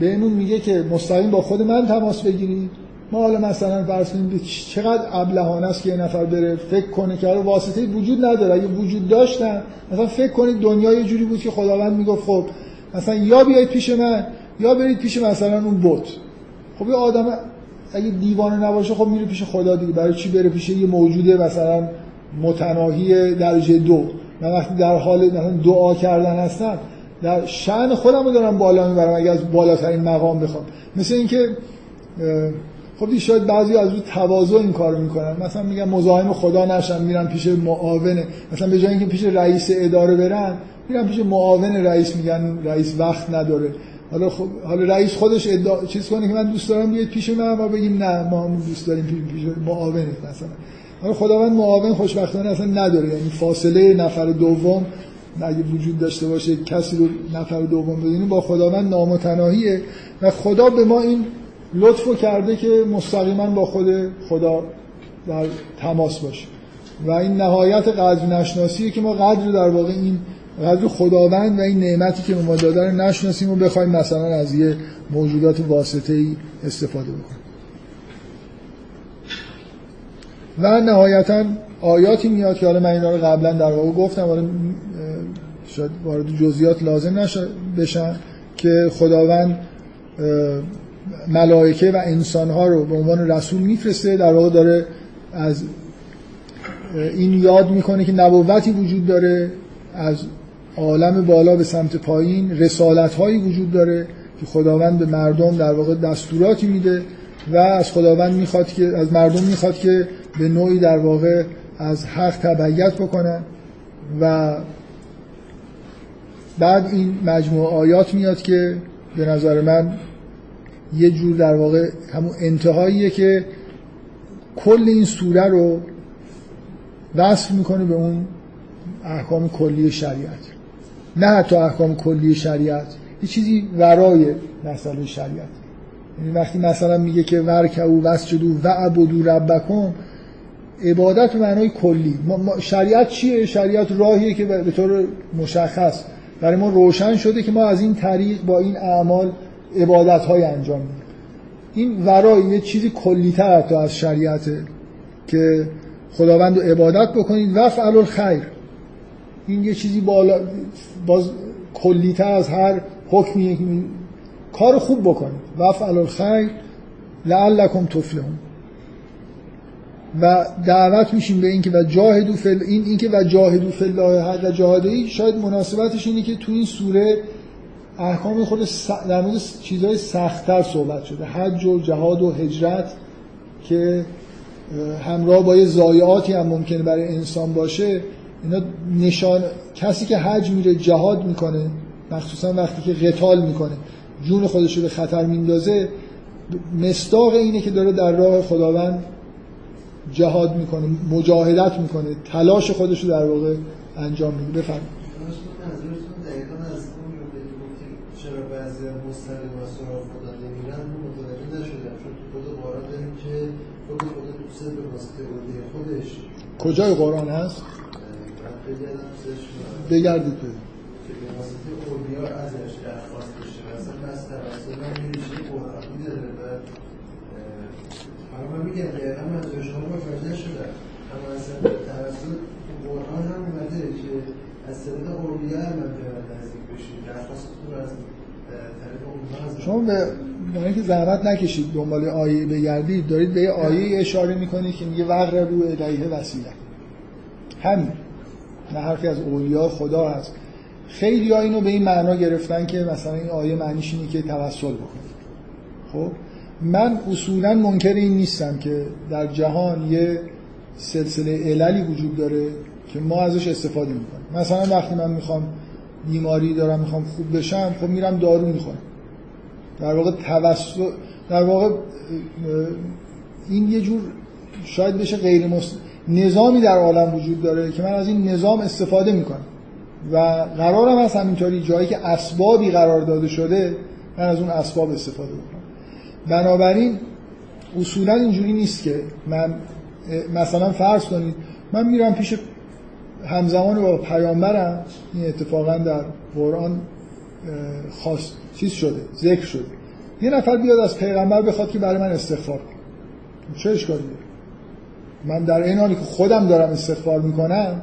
بهمون میگه که مستقیم با خود من تماس بگیرید. ما حالا مثلا فرض کنیم چقدر ابلهانه است که یه نفر بره فکر کنه که واسطه وجود نداره. اگه وجود داشتن مثلا فکر کنید دنیا یه جوری بود که خداوند می‌گفت خب مثلا یا بیایید پیش من یا برید پیش مثلا اون بت. خب یه آدم اگه دیوانه نباشه خب میره پیش خدا دیگه. برای چی بره پیش یه موجوده مثلا متناهی درجه دو؟ من وقتی در حال مثلا دعا کردن هستم در شأن خودم رو دارم بالا می‌برم اگه از بالاترین مقام بخوام. مثل اینکه خب شاید بعضی از رو تواضع این کارو می‌کنن. مثلا میگن مزاحم خدا نشن میرن پیش معاونه مثلا به جای اینکه پیش رئیس اداره برن میرن پیش معاون رئیس میگن رئیس وقت نداره. حالا خب حالا رئیس خودش ادعا چیز کنه که من دوست دارم بیاد پیش من و بگیم نه ما هم دوست داریم پیش, پیش معاونه مثلا. حالا خداوند معاون خوشبختانه اصلا نداره. یعنی فاصله نفر دوم اگه وجود داشته باشه کسی رو نفر دوم بدونیم با خداوند نامتناهیه. و خدا به ما این لطفو کرده که مستقیما با خود خدا در تماس باشه. و این نهایت قدر نشناسیه که ما قدر در واقع این قدر خداوند و این نعمتی که ما داده رو نشناسیم و بخوایم مثلا از یه موجودات واسطه ای استفاده بکنیم. و نهایتا آیاتی میاد که حالا من اینا رو قبلا در واقع گفتم حالا شاید وارد جزئیات لازم نشه بشن که خداوند ملائکه و انسانها رو به عنوان رسول میفرسته. در واقع داره از این یاد می‌کنه که نبوتی وجود داره از عالم بالا به سمت پایین رسالت هایی وجود داره که خداوند به مردم در واقع دستوراتی میده و از خداوند می‌خواد که از مردم می‌خواد که به نوعی در واقع از حق تبعیت بکنن و بعد این مجموعه آیات میاد که به نظر من یه جور در واقع همون انتهاییه که کل این سوره رو وصف می‌کنه به اون احکام کلی شریعت. نه حتی احکام کلی شریعت یه چیزی ورای مسئله شریعت. یعنی وقتی مثلا میگه که ورکعو وسجدو و عبدو ربکم عبادت به معنای کلی. شریعت چیه؟ شریعت راهیه که به طور مشخص برای ما روشن شده که ما از این طریق با این اعمال عبادت های انجام میدیم. این ورای یه چیزی کلیتر حتی از شریعته که خداوند رو عبادت بکنید. و فعل الخیر. این یه چیزی بالا باز کلیتر از هر حکمیه که کار خوب بکنید. و فعل الخیر. لعلکم تفلحون. و دعوت میشیم به اینکه و جاهدو فل این اینکه و جاهدو فل حق جهاده شاید مناسبتش اینه که تو این سوره احکام خود س... در مورد چیزهای سختتر صحبت شده. حج و جهاد و هجرت که همراه با یه ضایعاتی هم ممکنه برای انسان باشه اینا نشان کسی که حج میره جهاد می‌کنه مخصوصا وقتی که قتال می‌کنه جون خودش رو به خطر میندازه مستاق اینه که داره در راه خداوند جهاد می‌کنه مجاهدت می‌کنه تلاش خودش رو در واقع انجام میده. بفرمایید. چرا بعضی مستقیم و سراغ خدا نمیرن متوجه نشدم چون تو خود قرآن داریم که خود خدا دوست به واسطه اولیه خودش کجای قرآن هست؟ بگردید به واسطه اولیا ازش درخواست بشه مثلا از توسط من میشه قرآنی داره و حالا من میگم دقیقا منظور شما متوجه نشدم اما اصلا توسط قرآن هم اومده که از طریق اولیا هم نزدیک بشید. درخواستتون از شما به برای که زحمت نکشید دنبال آیه بگردید دارید به یه آیه اشاره می‌کنید که میگه وقر رو الیه وسیله. همین. نه حرفی از اولیا خدا هست. خیلی ها اینو به این معنا گرفتن که مثلا این آیه معنیش اینه که توسل بکنید. خب؟ من اصولا منکر این نیستم که در جهان یه سلسله عللی وجود داره که ما ازش استفاده می‌کنیم. مثلا وقتی من می‌خوام بیماری دارم می‌خوام خوب بشم خب میرم دارو می‌خورم. در واقع توسط در واقع این یه جور شاید بشه غیر مست... نظامی در عالم وجود داره که من از این نظام استفاده می‌کنم. و قرارم هست همینطوری جایی که اسبابی قرار داده شده من از اون اسباب استفاده بکنم بنابراین اصولا اینجوری نیست که من مثلا فرض کنید من میرم پیش همزمان با پیامبرم این اتفاقا در قرآن خاص چیز شده ذکر شده. یه نفر بیاد از پیغمبر بخواد که برای من استغفار کنه. چه اشکالی داره؟ من در این حالی که خودم دارم استغفار می‌کنم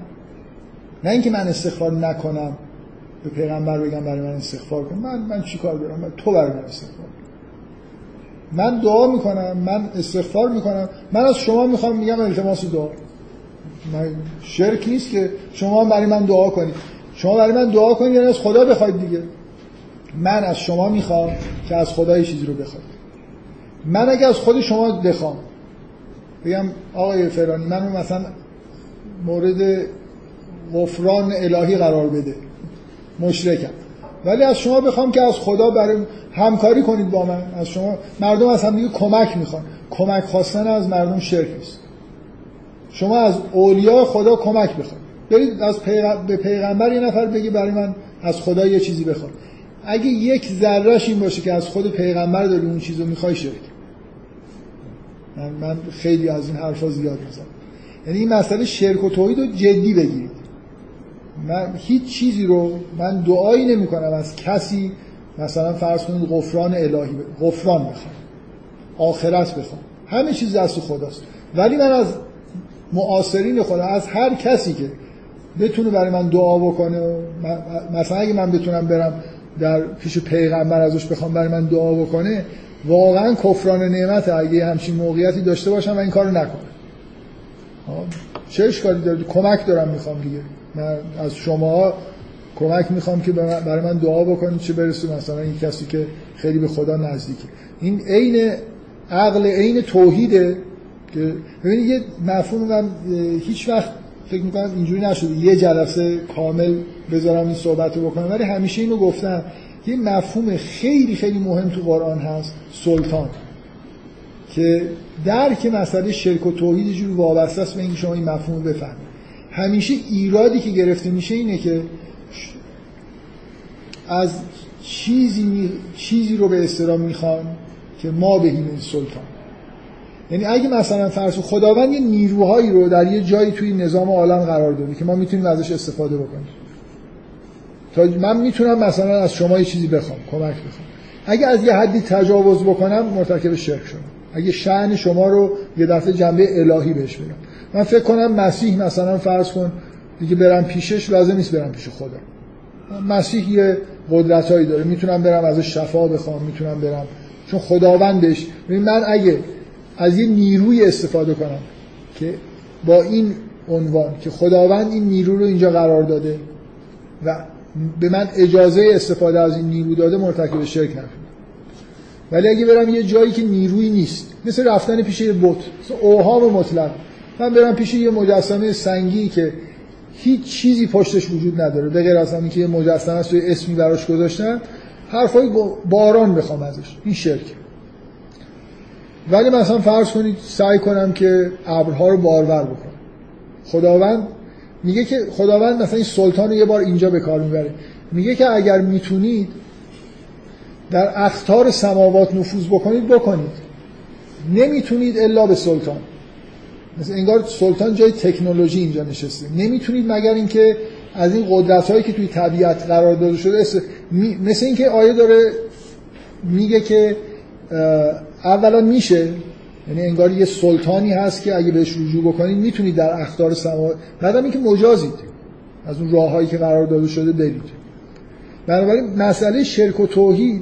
نه اینکه من استغفار نکنم به پیغمبر بگم برای من استغفار کن. من من چیکار دارم؟ من تو برای من استغفار من دعا می‌کنم من استغفار می‌کنم. من از شما می‌خوام میگم التماس دعا. من شرک نیست که شما برای من دعا کنید. شما برای من دعا کنید یعنی از خدا بخواید دیگه. من از شما می‌خوام که از خدا یه چیزی رو بخواید من اگه از خود شما بخوام بگم آقای فرانی من مثلا مورد غفران الهی قرار بده. مشرکم. ولی از شما بخوام که از خدا برای همکاری کنید با من. از شما مردم از هم دیگه کمک می‌خوان. کمک خواستن از مردم شرک نیست. شما از اولیاء خدا کمک بخواید برید از پیغ... به پیغمبر یه نفر بگی برای من از خدا یه چیزی بخواد اگه یک ذرهش این باشه که از خود پیغمبر داری اون چیزو می‌خوای شرک. من, من خیلی از این حرفا زیاد می‌زنم. یعنی این مسئله شرک و توحید رو جدی بگیرید. من هیچ چیزی رو من دعایی نمی کنم از کسی مثلا فرض کنید غفران الهی غفران بخوام آخرت بخوام. همه چیز دست خداست. ولی من از معاصرین خدا از هر کسی که بتونه برای من دعا بکنه مثلا اگه من بتونم برم در پیش پیغمبر ازش بخوام برای من دعا بکنه واقعا کفران نعمت اگه همچین موقعیتی داشته باشم و این کارو نکنم. چه اشکالی داره؟ کمک دارم می‌خوام دیگه. من از شما کمک می‌خوام که برای من دعا بکنید چه برسه مثلا این کسی که خیلی به خدا نزدیکه. این عین عقل عین توحیده که ببینید یه مفهوم من هیچ وقت فکر می‌کنم اینجوری نشده. یه جلسه کامل بذارم این صحبت رو بکنم. ولی همیشه اینو گفتم. یه مفهوم خیلی خیلی مهم تو قرآن هست سلطان. که درک مسئله شرک و توحید یه جوری وابسته است به اینکه شما این مفهوم بفهمید. همیشه ایرادی که گرفته میشه اینه که از چیزی, چیزی رو به اصطلاح می‌خوان که ما بهیم این سلطان. یعنی اگه مثلا فرض خداوند یه نیروهایی رو در یه جایی توی نظام عالم قرار داده که ما می‌تونیم ازش استفاده بکنیم. تا من می‌تونم مثلا از شما یه چیزی بخوام کمک بخوام. اگه از یه حدی تجاوز بکنم مرتکب شرک شدم. اگه شأن شما رو یه دفعه جنبه الهی بهش بدم. من فکر کنم مسیح مثلا فرض کن دیگه برم پیشش لازم نیست برم پیش خدا. مسیح یه قدرتایی داره. می‌تونم برم ازش شفا بخوام می‌تونم برم. چون خداوندش من اگه از یه نیروی استفاده کنم که با این عنوان که خداوند این نیرو رو اینجا قرار داده و به من اجازه استفاده از این نیرو داده مرتکب شرک نکنم. ولی اگه برم یه جایی که نیروی نیست مثل رفتن پیش یه بت مثل اوهام مطلق من برم پیش یه مجسمه سنگی که هیچ چیزی پشتش وجود نداره به غیر از که یه مجسمه است و اسمی براش گذاشتن حرفای باران بخوام ازش. این شرک. ولی مثلا فرض کنید سعی کنم که ابرها رو بارور بکنم. خداوند میگه که خداوند مثلا این سلطان رو یه بار اینجا به کار می‌بره. میگه که اگر می‌تونید در اختار سماوات نفوذ بکنید بکنید. نمی‌تونید الا به سلطان. مثل انگار سلطان جای تکنولوژی اینجا نشسته. نمی‌تونید مگر اینکه از این قدرت هایی که توی طبیعت قرار داده شده مثل اینکه آیه داره میگه که اولا میشه. یعنی انگار یه سلطانی هست که اگه بهش رجوع بکنید می‌تونید در اختار سما بعدم اینکه مجازید. از اون راههایی که قرار داده شده برید. بنابراین مسئله شرک و توحید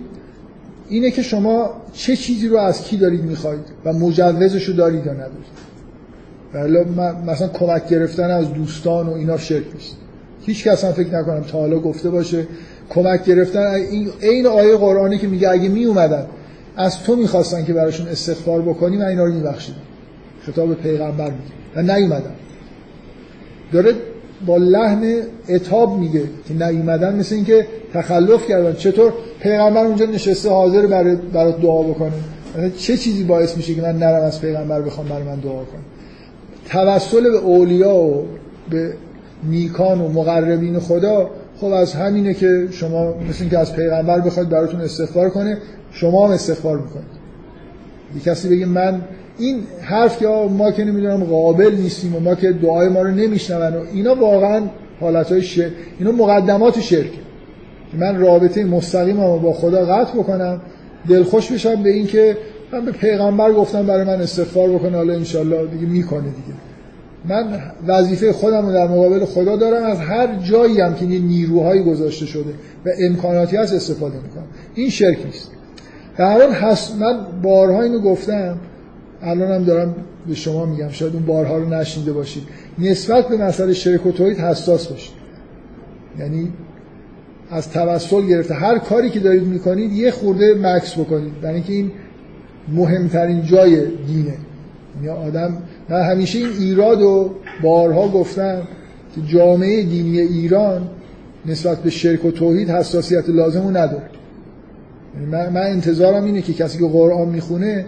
اینه که شما چه چیزی رو از کی دارید می‌خواید و مجوزش رو دارید یا ندارید. بله مثلا کمک گرفتن از دوستان و اینا شرک نیست. هیچ کس هم فکر نکنم تا حالا گفته باشه کمک گرفتن. این عین آیه قرآنی که میگه اگه می اومدن از تو می‌خواستن که براشون استغفار بکنی من اینا رو میبخشیدم. خطاب پیغمبر میگه. و نیومدن. داره با لحن اتاب میگه که نیومدن مثل اینکه تخلف کردن. چطور؟ پیغمبر اونجا نشسته حاضر برای برات دعا بکنه. چه چیزی باعث میشه که من نرم از پیغمبر بخوام برای من دعا کنه توسل به اولیا و به نیکان و مقربین خدا خب از همینه که شما مثل اینکه از پیغمبر بخواید براتون استغفار کنه شما هم استغفار می‌کنید. یه کسی بگه من این حرف که ما که نمی‌دونم قابل نیستیم و ما که دعای ما رو نمیشنون و اینا واقعا حالتهای شرک اینا مقدمات شرک. من رابطه مستقیم با خدا قطع بکنم دلخوش بشم به این که من به پیغمبر گفتم برای من استغفار بکنه حالا انشالله دیگه می‌کنه دیگه. من وظیفه خودم رو در مقابل خدا دارم از هر جایی هم که نیروهایی گذاشته شده و امکاناتی هست استفاده می‌کنم. این شرک نیست. در هست من بارها اینو گفتم الان هم دارم به شما میگم شاید اون بارها رو نشنیده باشید. نسبت به مسئله شرک و توحید حساس باشید. یعنی از توسل گرفته. هر کاری که دارید می‌کنید یه خورده مکس بکنید. برای اینکه این مهمترین جای دینه. یعنی آدم من همیشه این ایراد و بارها گفتم که جامعه دینی ایران نسبت به شرک و توحید حساسیت لازم رو نداره. یعنی من انتظارم اینه که کسی که قرآن می‌خونه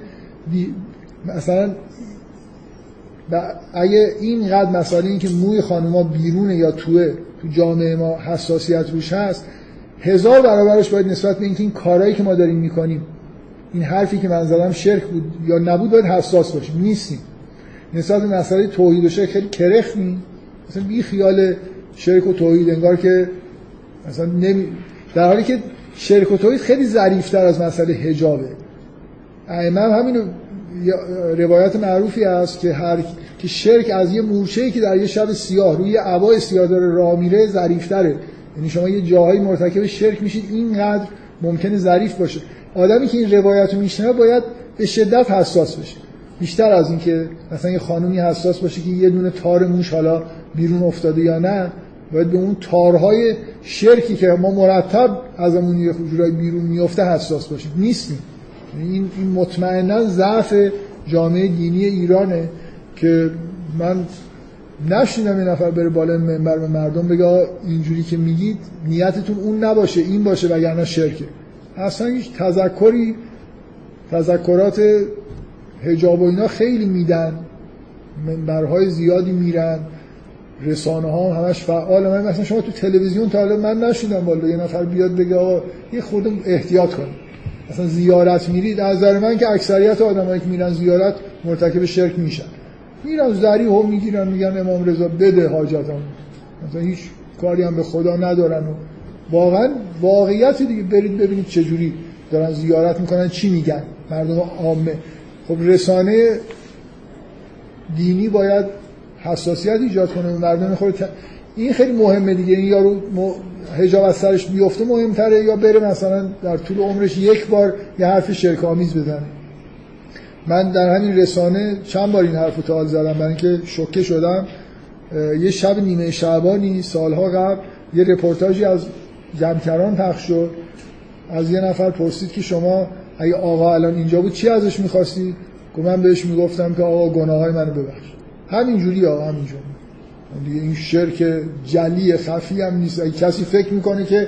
مثلا اگه اینقدر مسئله این که موی خانوما بیرونه یا توه تو جامعه ما حساسیت روش هست هزار برابرش باید نسبت به اینکه این کارهایی که ما داریم می‌کنیم این حرفی که من زدم شرک بود یا نبود باید حساس باشیم. نیستیم. نسبت به مسئله توحید و شرک خیلی کرختیم مثلا بی خیال شرک و توحید انگار که مثلا نمی... در حالی که شرک و توحید خیلی ظریفتر از مسئله حجابه. ائمه همین روایت معروفی است که هر که شرک از یه مورچه‌ای که در یه شب سیاه روی عبای سیاه داره راه میره ظریف‌تره. یعنی شما یه جاهایی مرتکب شرک میشید اینقدر ممکنه ظریف باشه. آدمی که این روایت رو میشنوه باید به شدت حساس بشه. بیشتر از اینکه مثلا یه خانومی حساس باشه که یه دونه تار موش حالا بیرون افتاده یا نه باید به اون تارهای شرکی که ما مرتب ازمون یه جورایی بیرون میفته حساس باشیم. نیستیم. این این مطمئنا ضعف جامعه دینی ایرانه که من نشیدم یه نفر بره بالای منبر به مردم بگه اینجوری که میگید نیتتون اون نباشه این باشه وگرنه شرکه. اصلا هیچ تذکری تذکرات هجاب و اینا خیلی میدن. منبرهای زیادی میرن. رسانه ها هم همش فعال من مثلا شما تو تلویزیون تا حالا من نشیدم والا. یه نفر بیاد بگه آقا یه خود احتیاط کنید. مثلا زیارت میرید از نظر من که اکثریت آدمایی که میرن زیارت مرتکب شرک میشن. میرن زری هم می‌گیرن میگن امام رضا بده حاجتم مثلا هیچ کاری هم به خدا ندارن. و واقعا واقعیت دیگه برید ببینید چه جوری دارن زیارت می‌کنن چی میگن. مردم عامه. خب رسانه دینی باید حساسیت ایجاد کنه. مردم خود این خیلی مهمه دیگه. این یارو حجاب از سرش بیفته مهمتره یا بره مثلا در طول عمرش یک بار یه حرف شرک آمیز بزنه. من در همین رسانه چند بار این حرف رو تال زدم برای اینکه شوکه شدم. یه شب نیمه شعبانی سالها قبل یه رپورتاجی از جمکران پخش شد. از یه نفر پرسید که شما اگه آقا الان اینجا بود چی ازش می‌خواستی؟ که من بهش می‌گفتم که آقا گناه های منو ببخش. همین جوری ها همین جوری دیگه این شرک جلی خفی هم نیست. اگه کسی فکر می‌کنه که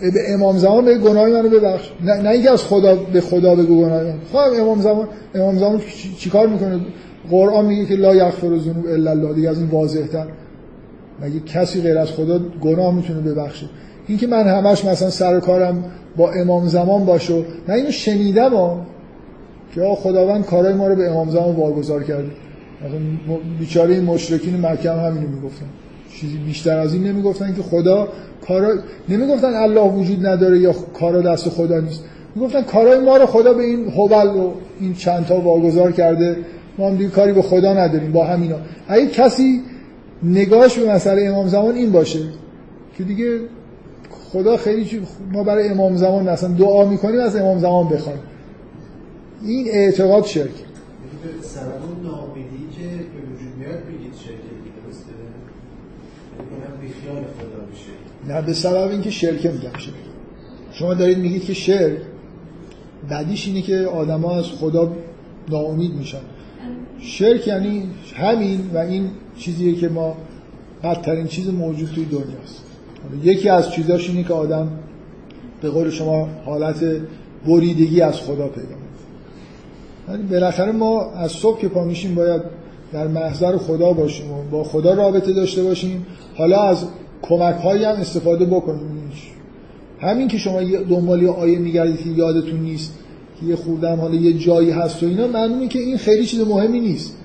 به امام زمان به گناه منو ببخش. نه, نه اینکه از خدا به خدا بگو گناه من. خب امام زمان امام زمان چیکار می‌کنه؟ قرآن میگه که لا یغفر الذنوب الا الله. دیگه از این واضح تر مگه کسی غیر از خدا گناه می‌تونه ببخشه؟ این که من همش مثلا سر کارم با امام زمان باشه. نه اینو شنیدم ها. که خداوند کارای ما رو به امام زمان واگذار کرده. بیچاره این مشرکین مکه هم همینو می‌گفتن. چیزی بیشتر از این نمی‌گفتن که خدا کارا نمی‌گفتن الله وجود نداره یا کارا دست خدا نیست. می‌گفتن کارای ما رو خدا به این حبل و این چند تا واگذار کرده. ما هم دیگه کاری به خدا نداریم با همینا. اگه کسی نگاهش به مسئله امام زمان این باشه که دیگه خدا خیلی چی ما برای امام زمان مثلا دعا می‌کنیم از امام زمان بخوایم این اعتقاد شرک سبب ناامیدی که به وجود میاد بگید شرک درسته خدا بشه. نه به سبب اینکه شرک میگم شرک. شما دارید میگید که شرک بعدیش اینه که آدما از خدا ناامید میشن. شرک یعنی همین و این چیزیه که ما بدترین چیز موجود توی دنیاست یکی از چیزاش اینه که آدم به قول شما حالت بریدگی از خدا پیدا ولی بالاخره ما از صبح که پا میشیم باید در محضر خدا باشیم و با خدا رابطه داشته باشیم. حالا از کمک هایی هم استفاده بکنیم. همین که شما دنبال یه آیه میگردید که یادتون نیست که یه خوردم حالا یه جایی هست و اینا معلومه که این خیلی چیز مهمی نیست.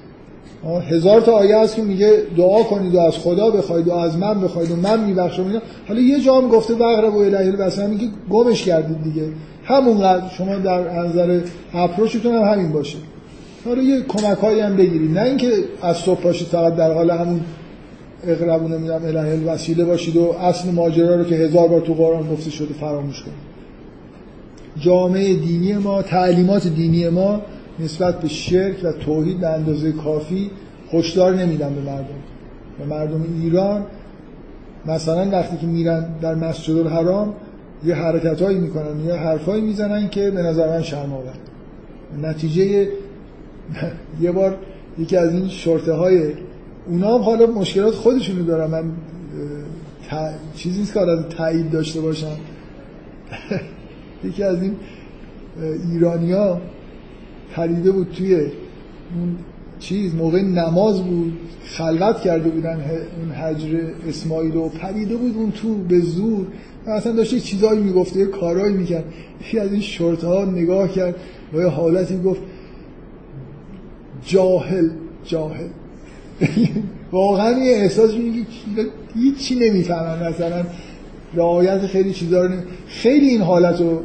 هزار تا آیه هست که میگه دعا کنید و از خدا بخواید و از من بخواید و من میبخشم اینا. حالا یه جا هم گفته بغرب و الهی بس میگه گمش کردید دیگه. همونقدر شما در نظر اپروچتون هم همین باشه. حالا یه کمک هایی هم بگیرید نه اینکه از صبح باشید فقط در حال همون اقربونه میدم الهی وسیله باشید و اصل ماجرا رو که هزار بار تو قرآن گفته شده فراموش کنید. جامعه دینی ما تعلیمات دینی ما نسبت به شرک و توحید به اندازه کافی هشدار نمیدن به مردم. به مردم ایران مثلا وقتی که میرن در مسجد الحرام یه حرکت هایی می‌کنن یه حرفایی می‌زنن که به نظر من شرم آور نتیجه <laughs> یه بار یکی از این شرطه های اونا هم حالا مشکلات خودشونو دارن. من چیزی نیست که حالا تایید داشته باشم. <laughs> یکی از این ایرانیا پریده بود توی اون چیز موقع نماز بود خلوت کرده بودن اون حجر اسماعیل و پریده بود اون تو به زور. اصلا داشته چیزایی می‌گفته کارایی می‌کرد. یکی از این شورت ها نگاه کرد و یه حالتی گفت جاهل جاهل. <laughs> واقعا یه احساس میگه هیچی نمی‌فهمن مثلا رعایت خیلی چیزا رو خیلی این حالت و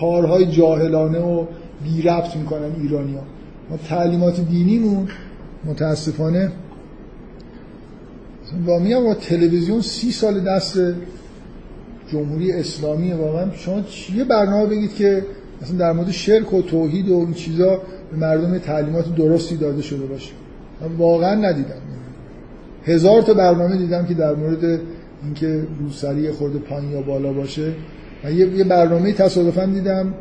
کارهای جاهلانه و بی ربط می‌کنن ایرانی ها ما تعلیمات دینیمون متاسفانه با میگم با تلویزیون سی سال دست جمهوری اسلامی واقعا شما یه برنامه بگید که مثلا در مورد شرک و توحید و این چیزا به مردم تعلیمات درستی داده شده باشه. من واقعا ندیدم. هزار تا برنامه دیدم که در مورد اینکه روسری خورده پایین یا بالا باشه. و یه برنامه تصادفا دیدم.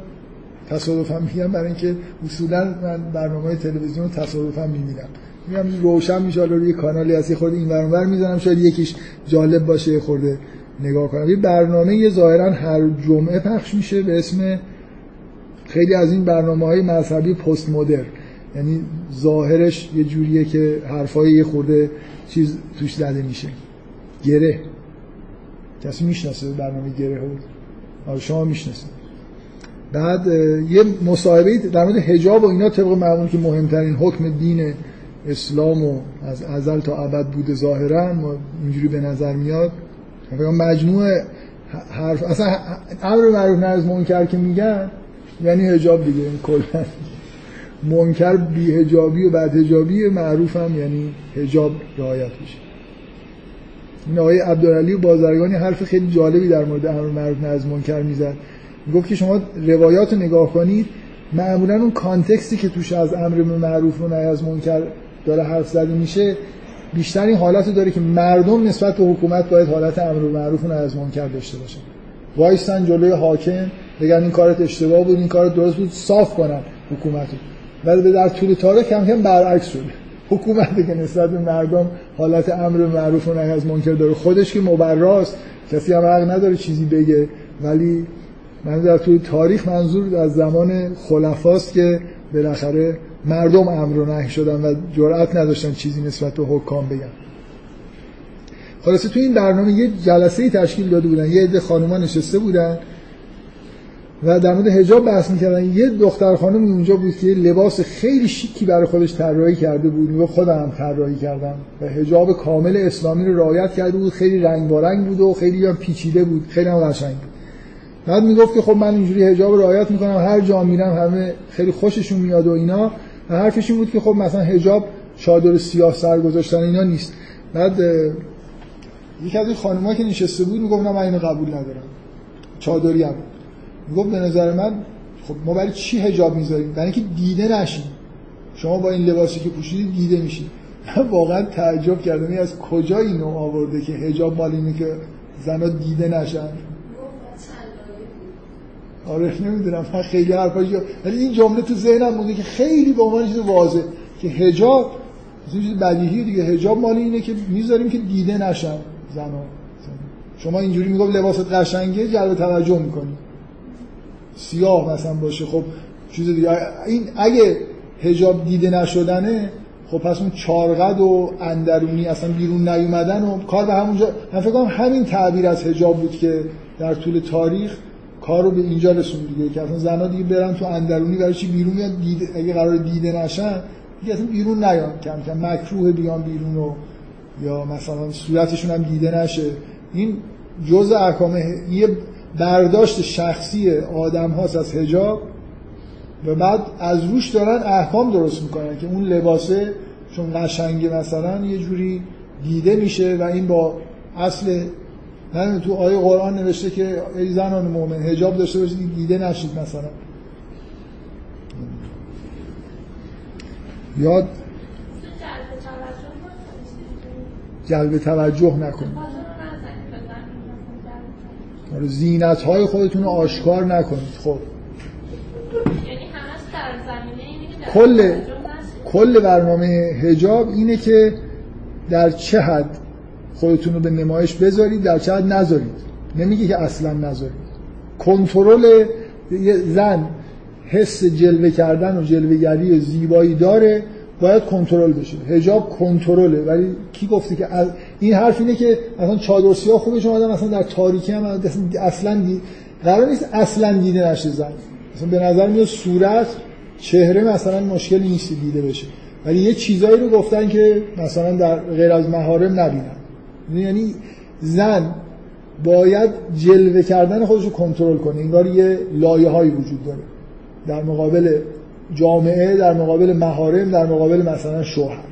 تصادفا میگم برای اینکه اصولا من برنامه تلویزیون تصادفا می‌بینم. میگم روشن میشه. روی کانالی از یه خورده این برنامه می‌زنم. شاید یکیش جالب باشه خورده نگاه کنم. یه برنامه یه ظاهرا هر جمعه پخش میشه به اسم خیلی از این برنامه های مذهبی پست مدر یعنی ظاهرش یه جوریه که حرفای یه خورده چیز توش زده میشه. گره. کسی می‌شناسه برنامه گره بود آره شما می‌شناسید. بعد یه مصاحبه در مورد حجاب و اینا طبق معمول که مهمترین حکم دین اسلام و از ازل تا ابد بوده ظاهرا اینجوری به نظر میاد. مجموعه حرف اصلا امر معروف نهی از منکر که میگن یعنی حجاب دیگه این کلا. منکر بی حجابی و بعد حجابی معروف هم یعنی حجاب رعایت میشه. این آقای عبدالعلی بازرگانی حرف خیلی جالبی در مورد امر معروف نهی از منکر می‌زد. گفت که شما روایات رو نگاه کنید معمولا اون کانتکستی که توش از امر معروف و نهی از منکر داره حرف زده میشه بیشتر این حالت داره که مردم نسبت به حکومت باید حالت امر معروف و از منکر داشته باشن. وایستن جلوی حاکم بگن این کارت اشتباه بود این کارت درست بود صاف کنن حکومت ولی در طول تاریخ کم کم برعکس شده. حکومت که نسبت به مردم حالت امر معروف و نهی از منکر داره. خودش که مبراست کسی هم حق نداره چیزی بگه. ولی من در طول تاریخ منظور از زمان خلفاست که بالاخره مردم امر و نهی شدن و جرأت نداشتن چیزی نسبت به حکام بگن. خلاصه تو این برنامه یه جلسه ای تشکیل داده بودن. یه عده خانوما نشسته بودن. و در مورد حجاب بحث می‌کردن. یه دختر خانم اونجا بود که لباس خیلی شیکی برای خودش طراحی کرده بود میگه خودم هم طراحی کردم و حجاب کامل اسلامی رو رعایت کرده بود. خیلی رنگ رنگ بود و خیلی هم پیچیده بود. خیلی هم قشنگ بود. بعد می‌گفت که خب من اینجوری حجاب رعایت می‌کنم. هر جا میرم همه خیلی خوششون میاد و اینا. و حرفش بود که خب مثلا حجاب چادر سیاه سر گذاشتن اینا نیست. بعد یکی از این خانم‌ها که نشسته بود می‌گفت من اینو قبول ندارم. چادری هم. می‌گفت به نظر من خب ما برای چی حجاب می‌ذاریم؟ برای اینکه دیده نشیم. شما با این لباسی که پوشیدید دیده میشید. واقعا تعجب کردم. از کجا اینو آورده که حجاب مال اینه که زنا دیده نشن؟ آره نمی‌دونم. من خیلی حرفاش ولی این جمله تو ذهنم مونده که خیلی به عنوان چیز واضح که حجاب چیز بدیهی دیگه. حجاب مال اینه که می‌ذاریم که دیده نشن زنا شما اینجوری میگم لباست قشنگه جلب توجه می‌کنی. سیاه مثلا باشه خب چیز دیگه. این اگه حجاب دیده نشدنه خب پس اون چارقد و اندرونی اصلا بیرون نیومدن و کار به همونجا من فکر کنم همین تعبیر از حجاب بود که در طول تاریخ کار رو به اینجا رسون دیگه که اصلا زنا دیگه برن تو اندرونی برای چی بیرون میاد دیده اگه قرار دیده نشن دیگه اصلا بیرون نیان. کم کم مکروه بیان بیرون و یا مثلا صورتشون هم دیده نشه. این جز احکام یه برداشت شخصی آدم هاست از حجاب و بعد از روش دارن احکام درست می‌کنن که اون لباسه چون قشنگه مثلا یه جوری دیده میشه و این با اصل نه تو آیه قرآن نوشته که ای زنان مؤمن حجاب داشته باشید دیده نشید مثلا. یاد؟ جلب توجه نکنید زینت های خودتون رو آشکار نکنید خب. کل کل برنامه هجاب اینه که در چه حد خودتون رو به نمایش بذارید در چه حد نذارید. نمیگه که اصلا نذارید. کنترل زن حس جلوه کردن و جلوهگری و زیبایی داره باید کنترل بشه. حجاب کنترله. ولی کی گفته که از این حرف اینه که مثلا چادر سیاه خوبه شما آدم مثلا در تاریکی هم اصلا دی... قرار نیست اصلا دیده نشه زن. مثلا به نظر میاد صورت چهره مثلا مشکلی نیست دیده بشه. ولی یه چیزایی رو گفتن که مثلا در غیر از محارم نبینن. یعنی زن باید جلوه کردن خودش رو کنترل کنه. انگار یه لایه هایی وجود داره. در مقابل جامعه در مقابل محارم در مقابل مثلا شوهر.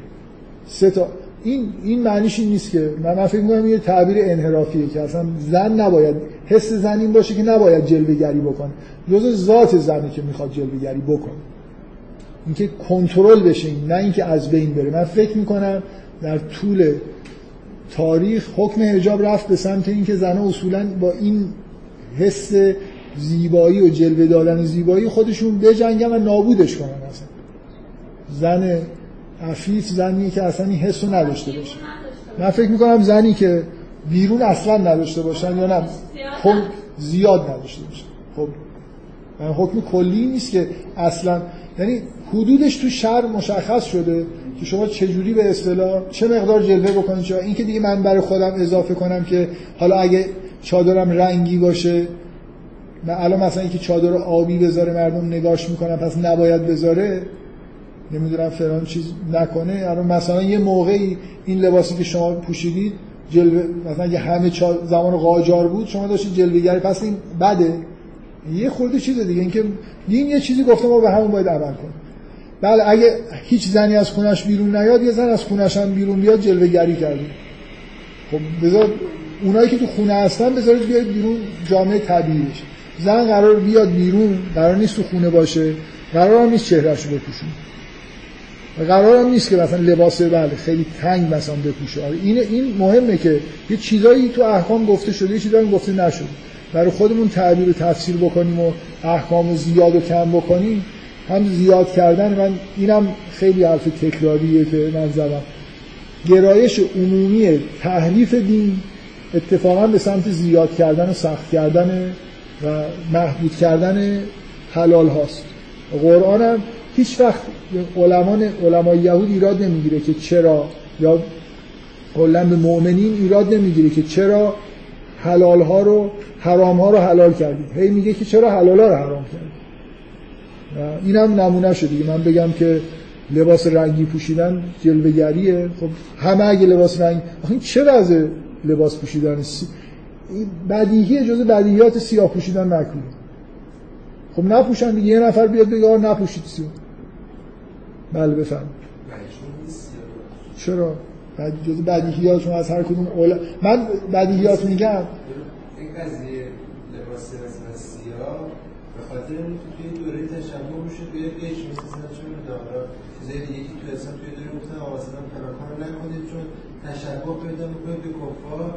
سه تا این این معنیش این نیست که من, من فکر می‌کنم یه تعبیر انحرافیه که اصلا زن نباید حس زن این باشه که نباید جلوه گری بکنه. جز ذات زنه که می‌خواد جلوه گری بکنه. اینکه کنترل بشه نه اینکه از بین بره. من فکر می‌کنم در طول تاریخ حکم حجاب رفت به سمت اینکه زنها اصولا با این حس زیبایی و جلوه دادن زیبایی خودشون بجنگن و نابودش کنن. اصلا زن عفیف زنی که اصلا این حس نداشته باشه. من فکر می‌کنم زنی که بیرون اصلا نداشته باشن یا نه خب زیاد نداشته باشن خب حکم کلی نیست که اصلا یعنی حدودش تو شهر مشخص شده که شما چجوری به اصطلاح چه مقدار جلوه بکنید چرا این که دیگه من برای خودم اضافه کنم که حالا اگه چادرم رنگی باشه و الان مثلا اینکه چادر آبی بذاره مردم نگاش می‌کنن پس نباید بذاره نمی‌دونم فلان چیز نکنه. الان مثلا یه موقعی این لباسی که شما پوشیدید جلوه مثلا یه همه زمان قاجار بود شما داشتید جلوه‌گری پس این بده. یه خورده چیز دیگه. اینکه دین یه چیزی گفته ما به همون باید عمل کنیم. بله اگه هیچ زنی از خونش بیرون نیاد یه زن از خونش هم بیرون بیاد جلوه گری خب بذار اونایی که تو خونه هستن بذارید بیاد بیرون جامعه طبیعی زن قرار بیاد بیرون قرار نیست تو خونه باشه قرار نیست چهرهشو بپوشونه قرار هم نیست که مثلا لباس بله خیلی تنگ مثلا بپوشه. آره، این این مهمه که یه چیزایی تو احکام گفته شده یه چیزایی گفته نشده. برای خودمون تعبیر و تفسیر بکنیم و احکام زیاد و کم بکنیم. هم زیاد کردن من اینم خیلی حرف تکراریه که من زدم. گرایش عمومی تحریف دین اتفاقا به سمت زیاد کردن و سخت کردن و محدود کردن حلال هاست. قرآن هم هیچ وقت علمان علمای یهود ایراد نمی‌گیره که چرا یا کلا به مؤمنین ایراد نمی‌گیره که چرا حلال ها رو حرام ها رو حلال کردید هی میگه که چرا حلال ها رو حرام کردید اینم نمونه شده دیگه. من بگم که لباس رنگی پوشیدن جلوگریه خب همه اگه لباس رنگی این چه وضع لباس پوشیدن؟ سی... بدیهی جز بدیهیات سیاه پوشیدن نکنه. خب نپوشن دیگه. یه نفر بیاد بگه نپوشید سیاه. بله بفهم چرا؟ جز بدیهیات از هر کدوم اولا... من بدیهیات میگم. این قضیه لباس سیاه به خاطر توی دوره تشبه میشه توی پیش مثلا چون دارا چیزای دیگه که تو اصلا توی دوره گفتن آقا مثلا فلان نکنید چون تشبه پیدا می‌کنه به کفار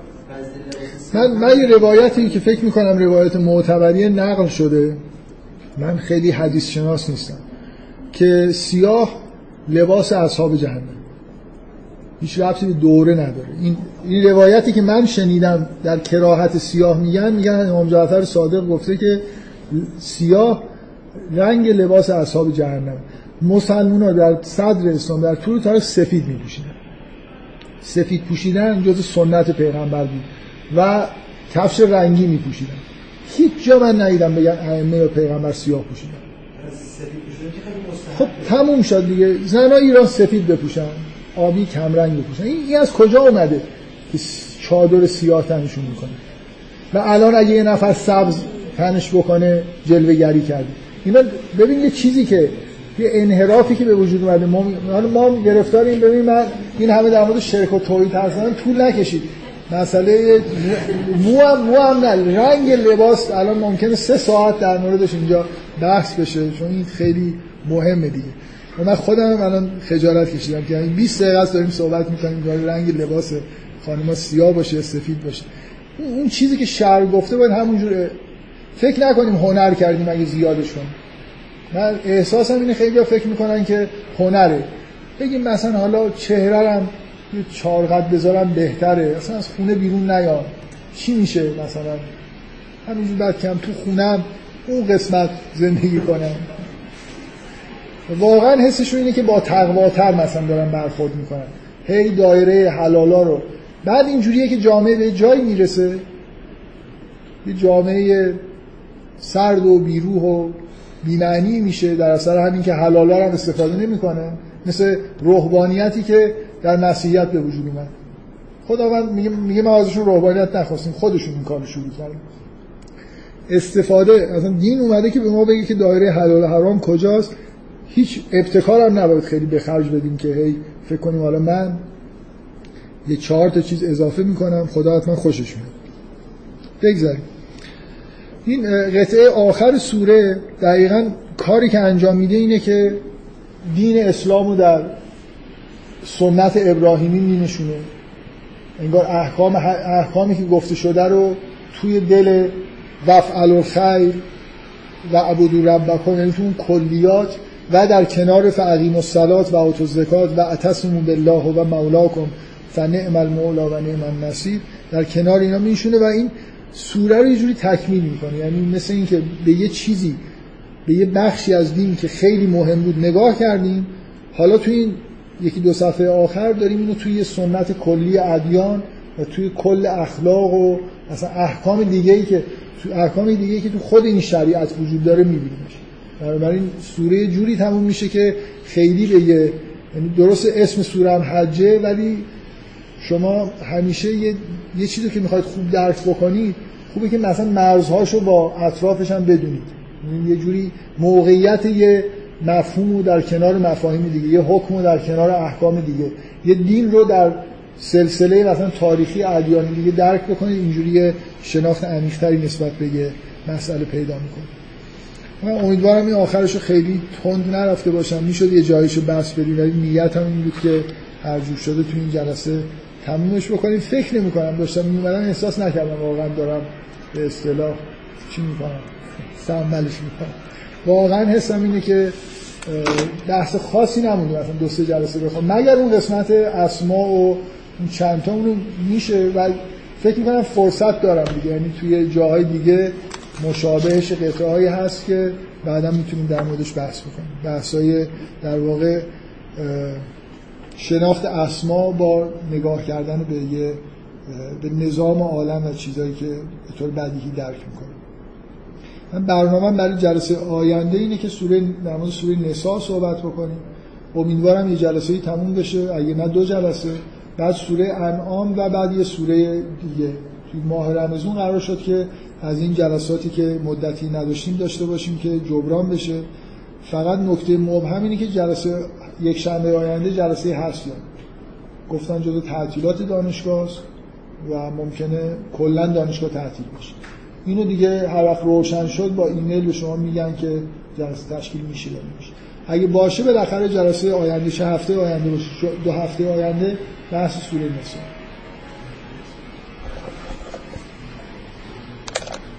من من یه روایتی که فکر می‌کنم روایت معتبری نقل شده. من خیلی حدیث شناس نیستم. که سیاه لباس اصحاب جهنم. هیچ ربطی به دوره نداره. این این روایتی که من شنیدم در کراهت سیاه میگن میگن امام جعفر صادق گفته که سیاه رنگ لباس اصحاب جهنم. مسلمان ها در صدر اسلام در طول تاریخ سفید می پوشیدن سفید پوشیدن جز سنت پیغمبر بود و کفش رنگی می پوشیدن هیچ جا من ندیدم بگن ائمه و پیغمبر سیاه پوشیدن. خب تموم شد دیگه. زنها ایران سفید بپوشن آبی کمرنگ بپوشن. این از کجا اومده که چادر سیاه تنشون می‌کنه؟ و الان اگه یه نفر سبز تنش بکنه جلوه گری کرده. اینا ببین یه چیزی که یه انحرافی که به وجود اومده. ما ما گرفتاریم. ببین من این همه در مورد شرک و توحید هستن طول نکشید. مسئله مو هم, مو هم نه. رنگ لباس الان ممکنه سه ساعت در موردش اینجا بحث بشه. چون این خیلی مهمه دیگه. و من خودم الان خجالت کشیدم که 20 دقیقه است داریم صحبت می‌کنیم که رنگ لباس خانم‌ها سیاه باشه سفید باشه. اون چیزی که شعر گفته باید همونجوره فکر نکنیم هنر کردیم اگه زیادش کنیم. من احساسم اینه خیلی فکر می‌کنن که هنره. بگیم مثلا حالا چهره‌ام یه چارقد بذارم بهتره. اصلا از خونه بیرون نیام چی میشه مثلا؟ همینجور بعد کم تو خونم اون قسمت زندگی کنم. واقعا حسشون اینه که با تقواتر مثلا دارن برخورد می‌کنن. هی دایره حلالا رو. بعد اینجوریه که جامعه به جایی می‌رسه. یه جامعه سرد و بیروح و بیمعنی میشه. در اثر همین که حلالا رو استفاده نمی‌کنه. مثل روحانیتی که در مسیحیت به وجود اومد. خداوند میگه میگه ما ازشون روحانیت نخواستیم. خودشون این کارو شروع کردن. استفاده اصلا دین اومده که به ما بگه که دایره حلال و حرام کجاست. هیچ ابتکار هم نباید خیلی به خرج بدیم که هی فکر کنیم حالا من یه چهار تا چیز اضافه می‌کنم خدا حتما خوشش میاد. بگذاریم. این قطعه آخر سوره دقیقا کاری که انجام میده اینه که دین اسلام رو در سنت ابراهیمی مینشونه. انگار احکام احکامی که گفته شده رو توی دل وفعل الخیر و عبدو ربکان یعنی کلیات و در کنار فعقیم الصلات و آتو زکات و اتسمون بالله و مولاکم فنعم المولا و نعم النصیر. در کنار اینا میشونه و این سوره رو یه جوری تکمیل می‌کنه. یعنی مثل اینکه به یه چیزی به یه بخشی از دین که خیلی مهم بود نگاه کردیم. حالا توی این یکی دو صفحه آخر داریم اینو توی سنت کلی ادیان و توی کل اخلاق و اصلا احکام دیگه ای که تو احکام دیگه ای که تو خود این شریعت وجود داره میبینیمش. بنابراین سوره جوری تموم میشه که خیلی به یه یعنی درست اسم سوره هم حجه ولی شما همیشه یه, یه چیزی که می‌خواید خوب درک بکنید خوبه که مثلا مرزهاشو با اطرافش هم بدونید یعنی یه جوری موقعیت یه مفهوم رو در کنار مفاهیم دیگه یه حکم رو در کنار احکام دیگه. یه دین رو در سلسله مثلا تاریخی ادیان دیگه درک بکنید اینجوری شناخت عمیق‌تری نسبت به مسئله پیدا می‌کنید من امیدوارم این آخرش خیلی تند نرفته باشم. می‌شد یه جایشو بس بدیم ولی نیت هم این بود که هر جور شده تو این جلسه تمومش بکنیم. فکر نمی کنم داشتم میومدم احساس نکردم واقعا دارم به اصطلاح چی می‌کنم سنبلش می‌کنم. واقعا حسم اینه که بحث خاصی نمونده. مثلا دو سه جلسه بخوام. مگر اون قسمت اسما و اون چند تا اونو میشه؟ ولی فکر می‌کنم فرصت دارم دیگه. یعنی توی جاهای دیگه مشابهش قطعه هایی هست که بعدا می‌تونیم در موردش بحث بکنیم. بحث های در واقع شناخت اسما با نگاه کردن به یه به نظام عالم و چیزهایی که به طور بدیهی درک می‌کنه من برنامه برای جلسه آینده اینه که سوره در مورد سوره نساء صحبت بکنیم. امیدوارم یه جلسه تموم بشه. اگه نه دو جلسه. بعد سوره انعام و بعد یه سوره دیگه. توی ماه رمضان قرار شد که از این جلساتی که مدتی نداشتیم داشته باشیم که جبران بشه. فقط نکته مبهم اینه که جلسه یک شنبه آینده جلسه هست گفتن جزو تعطیلات دانشگاه و ممکنه کلا دانشگاه تعطیل بشه. اینو دیگه هر وقت روشن شد با ایمیل به شما میگن که جلسه تشکیل میشه یا نمیشه. اگه باشه بالاخره جلسه آینده چه هفته آینده باشه؟ دو هفته آینده بحث سوره نسا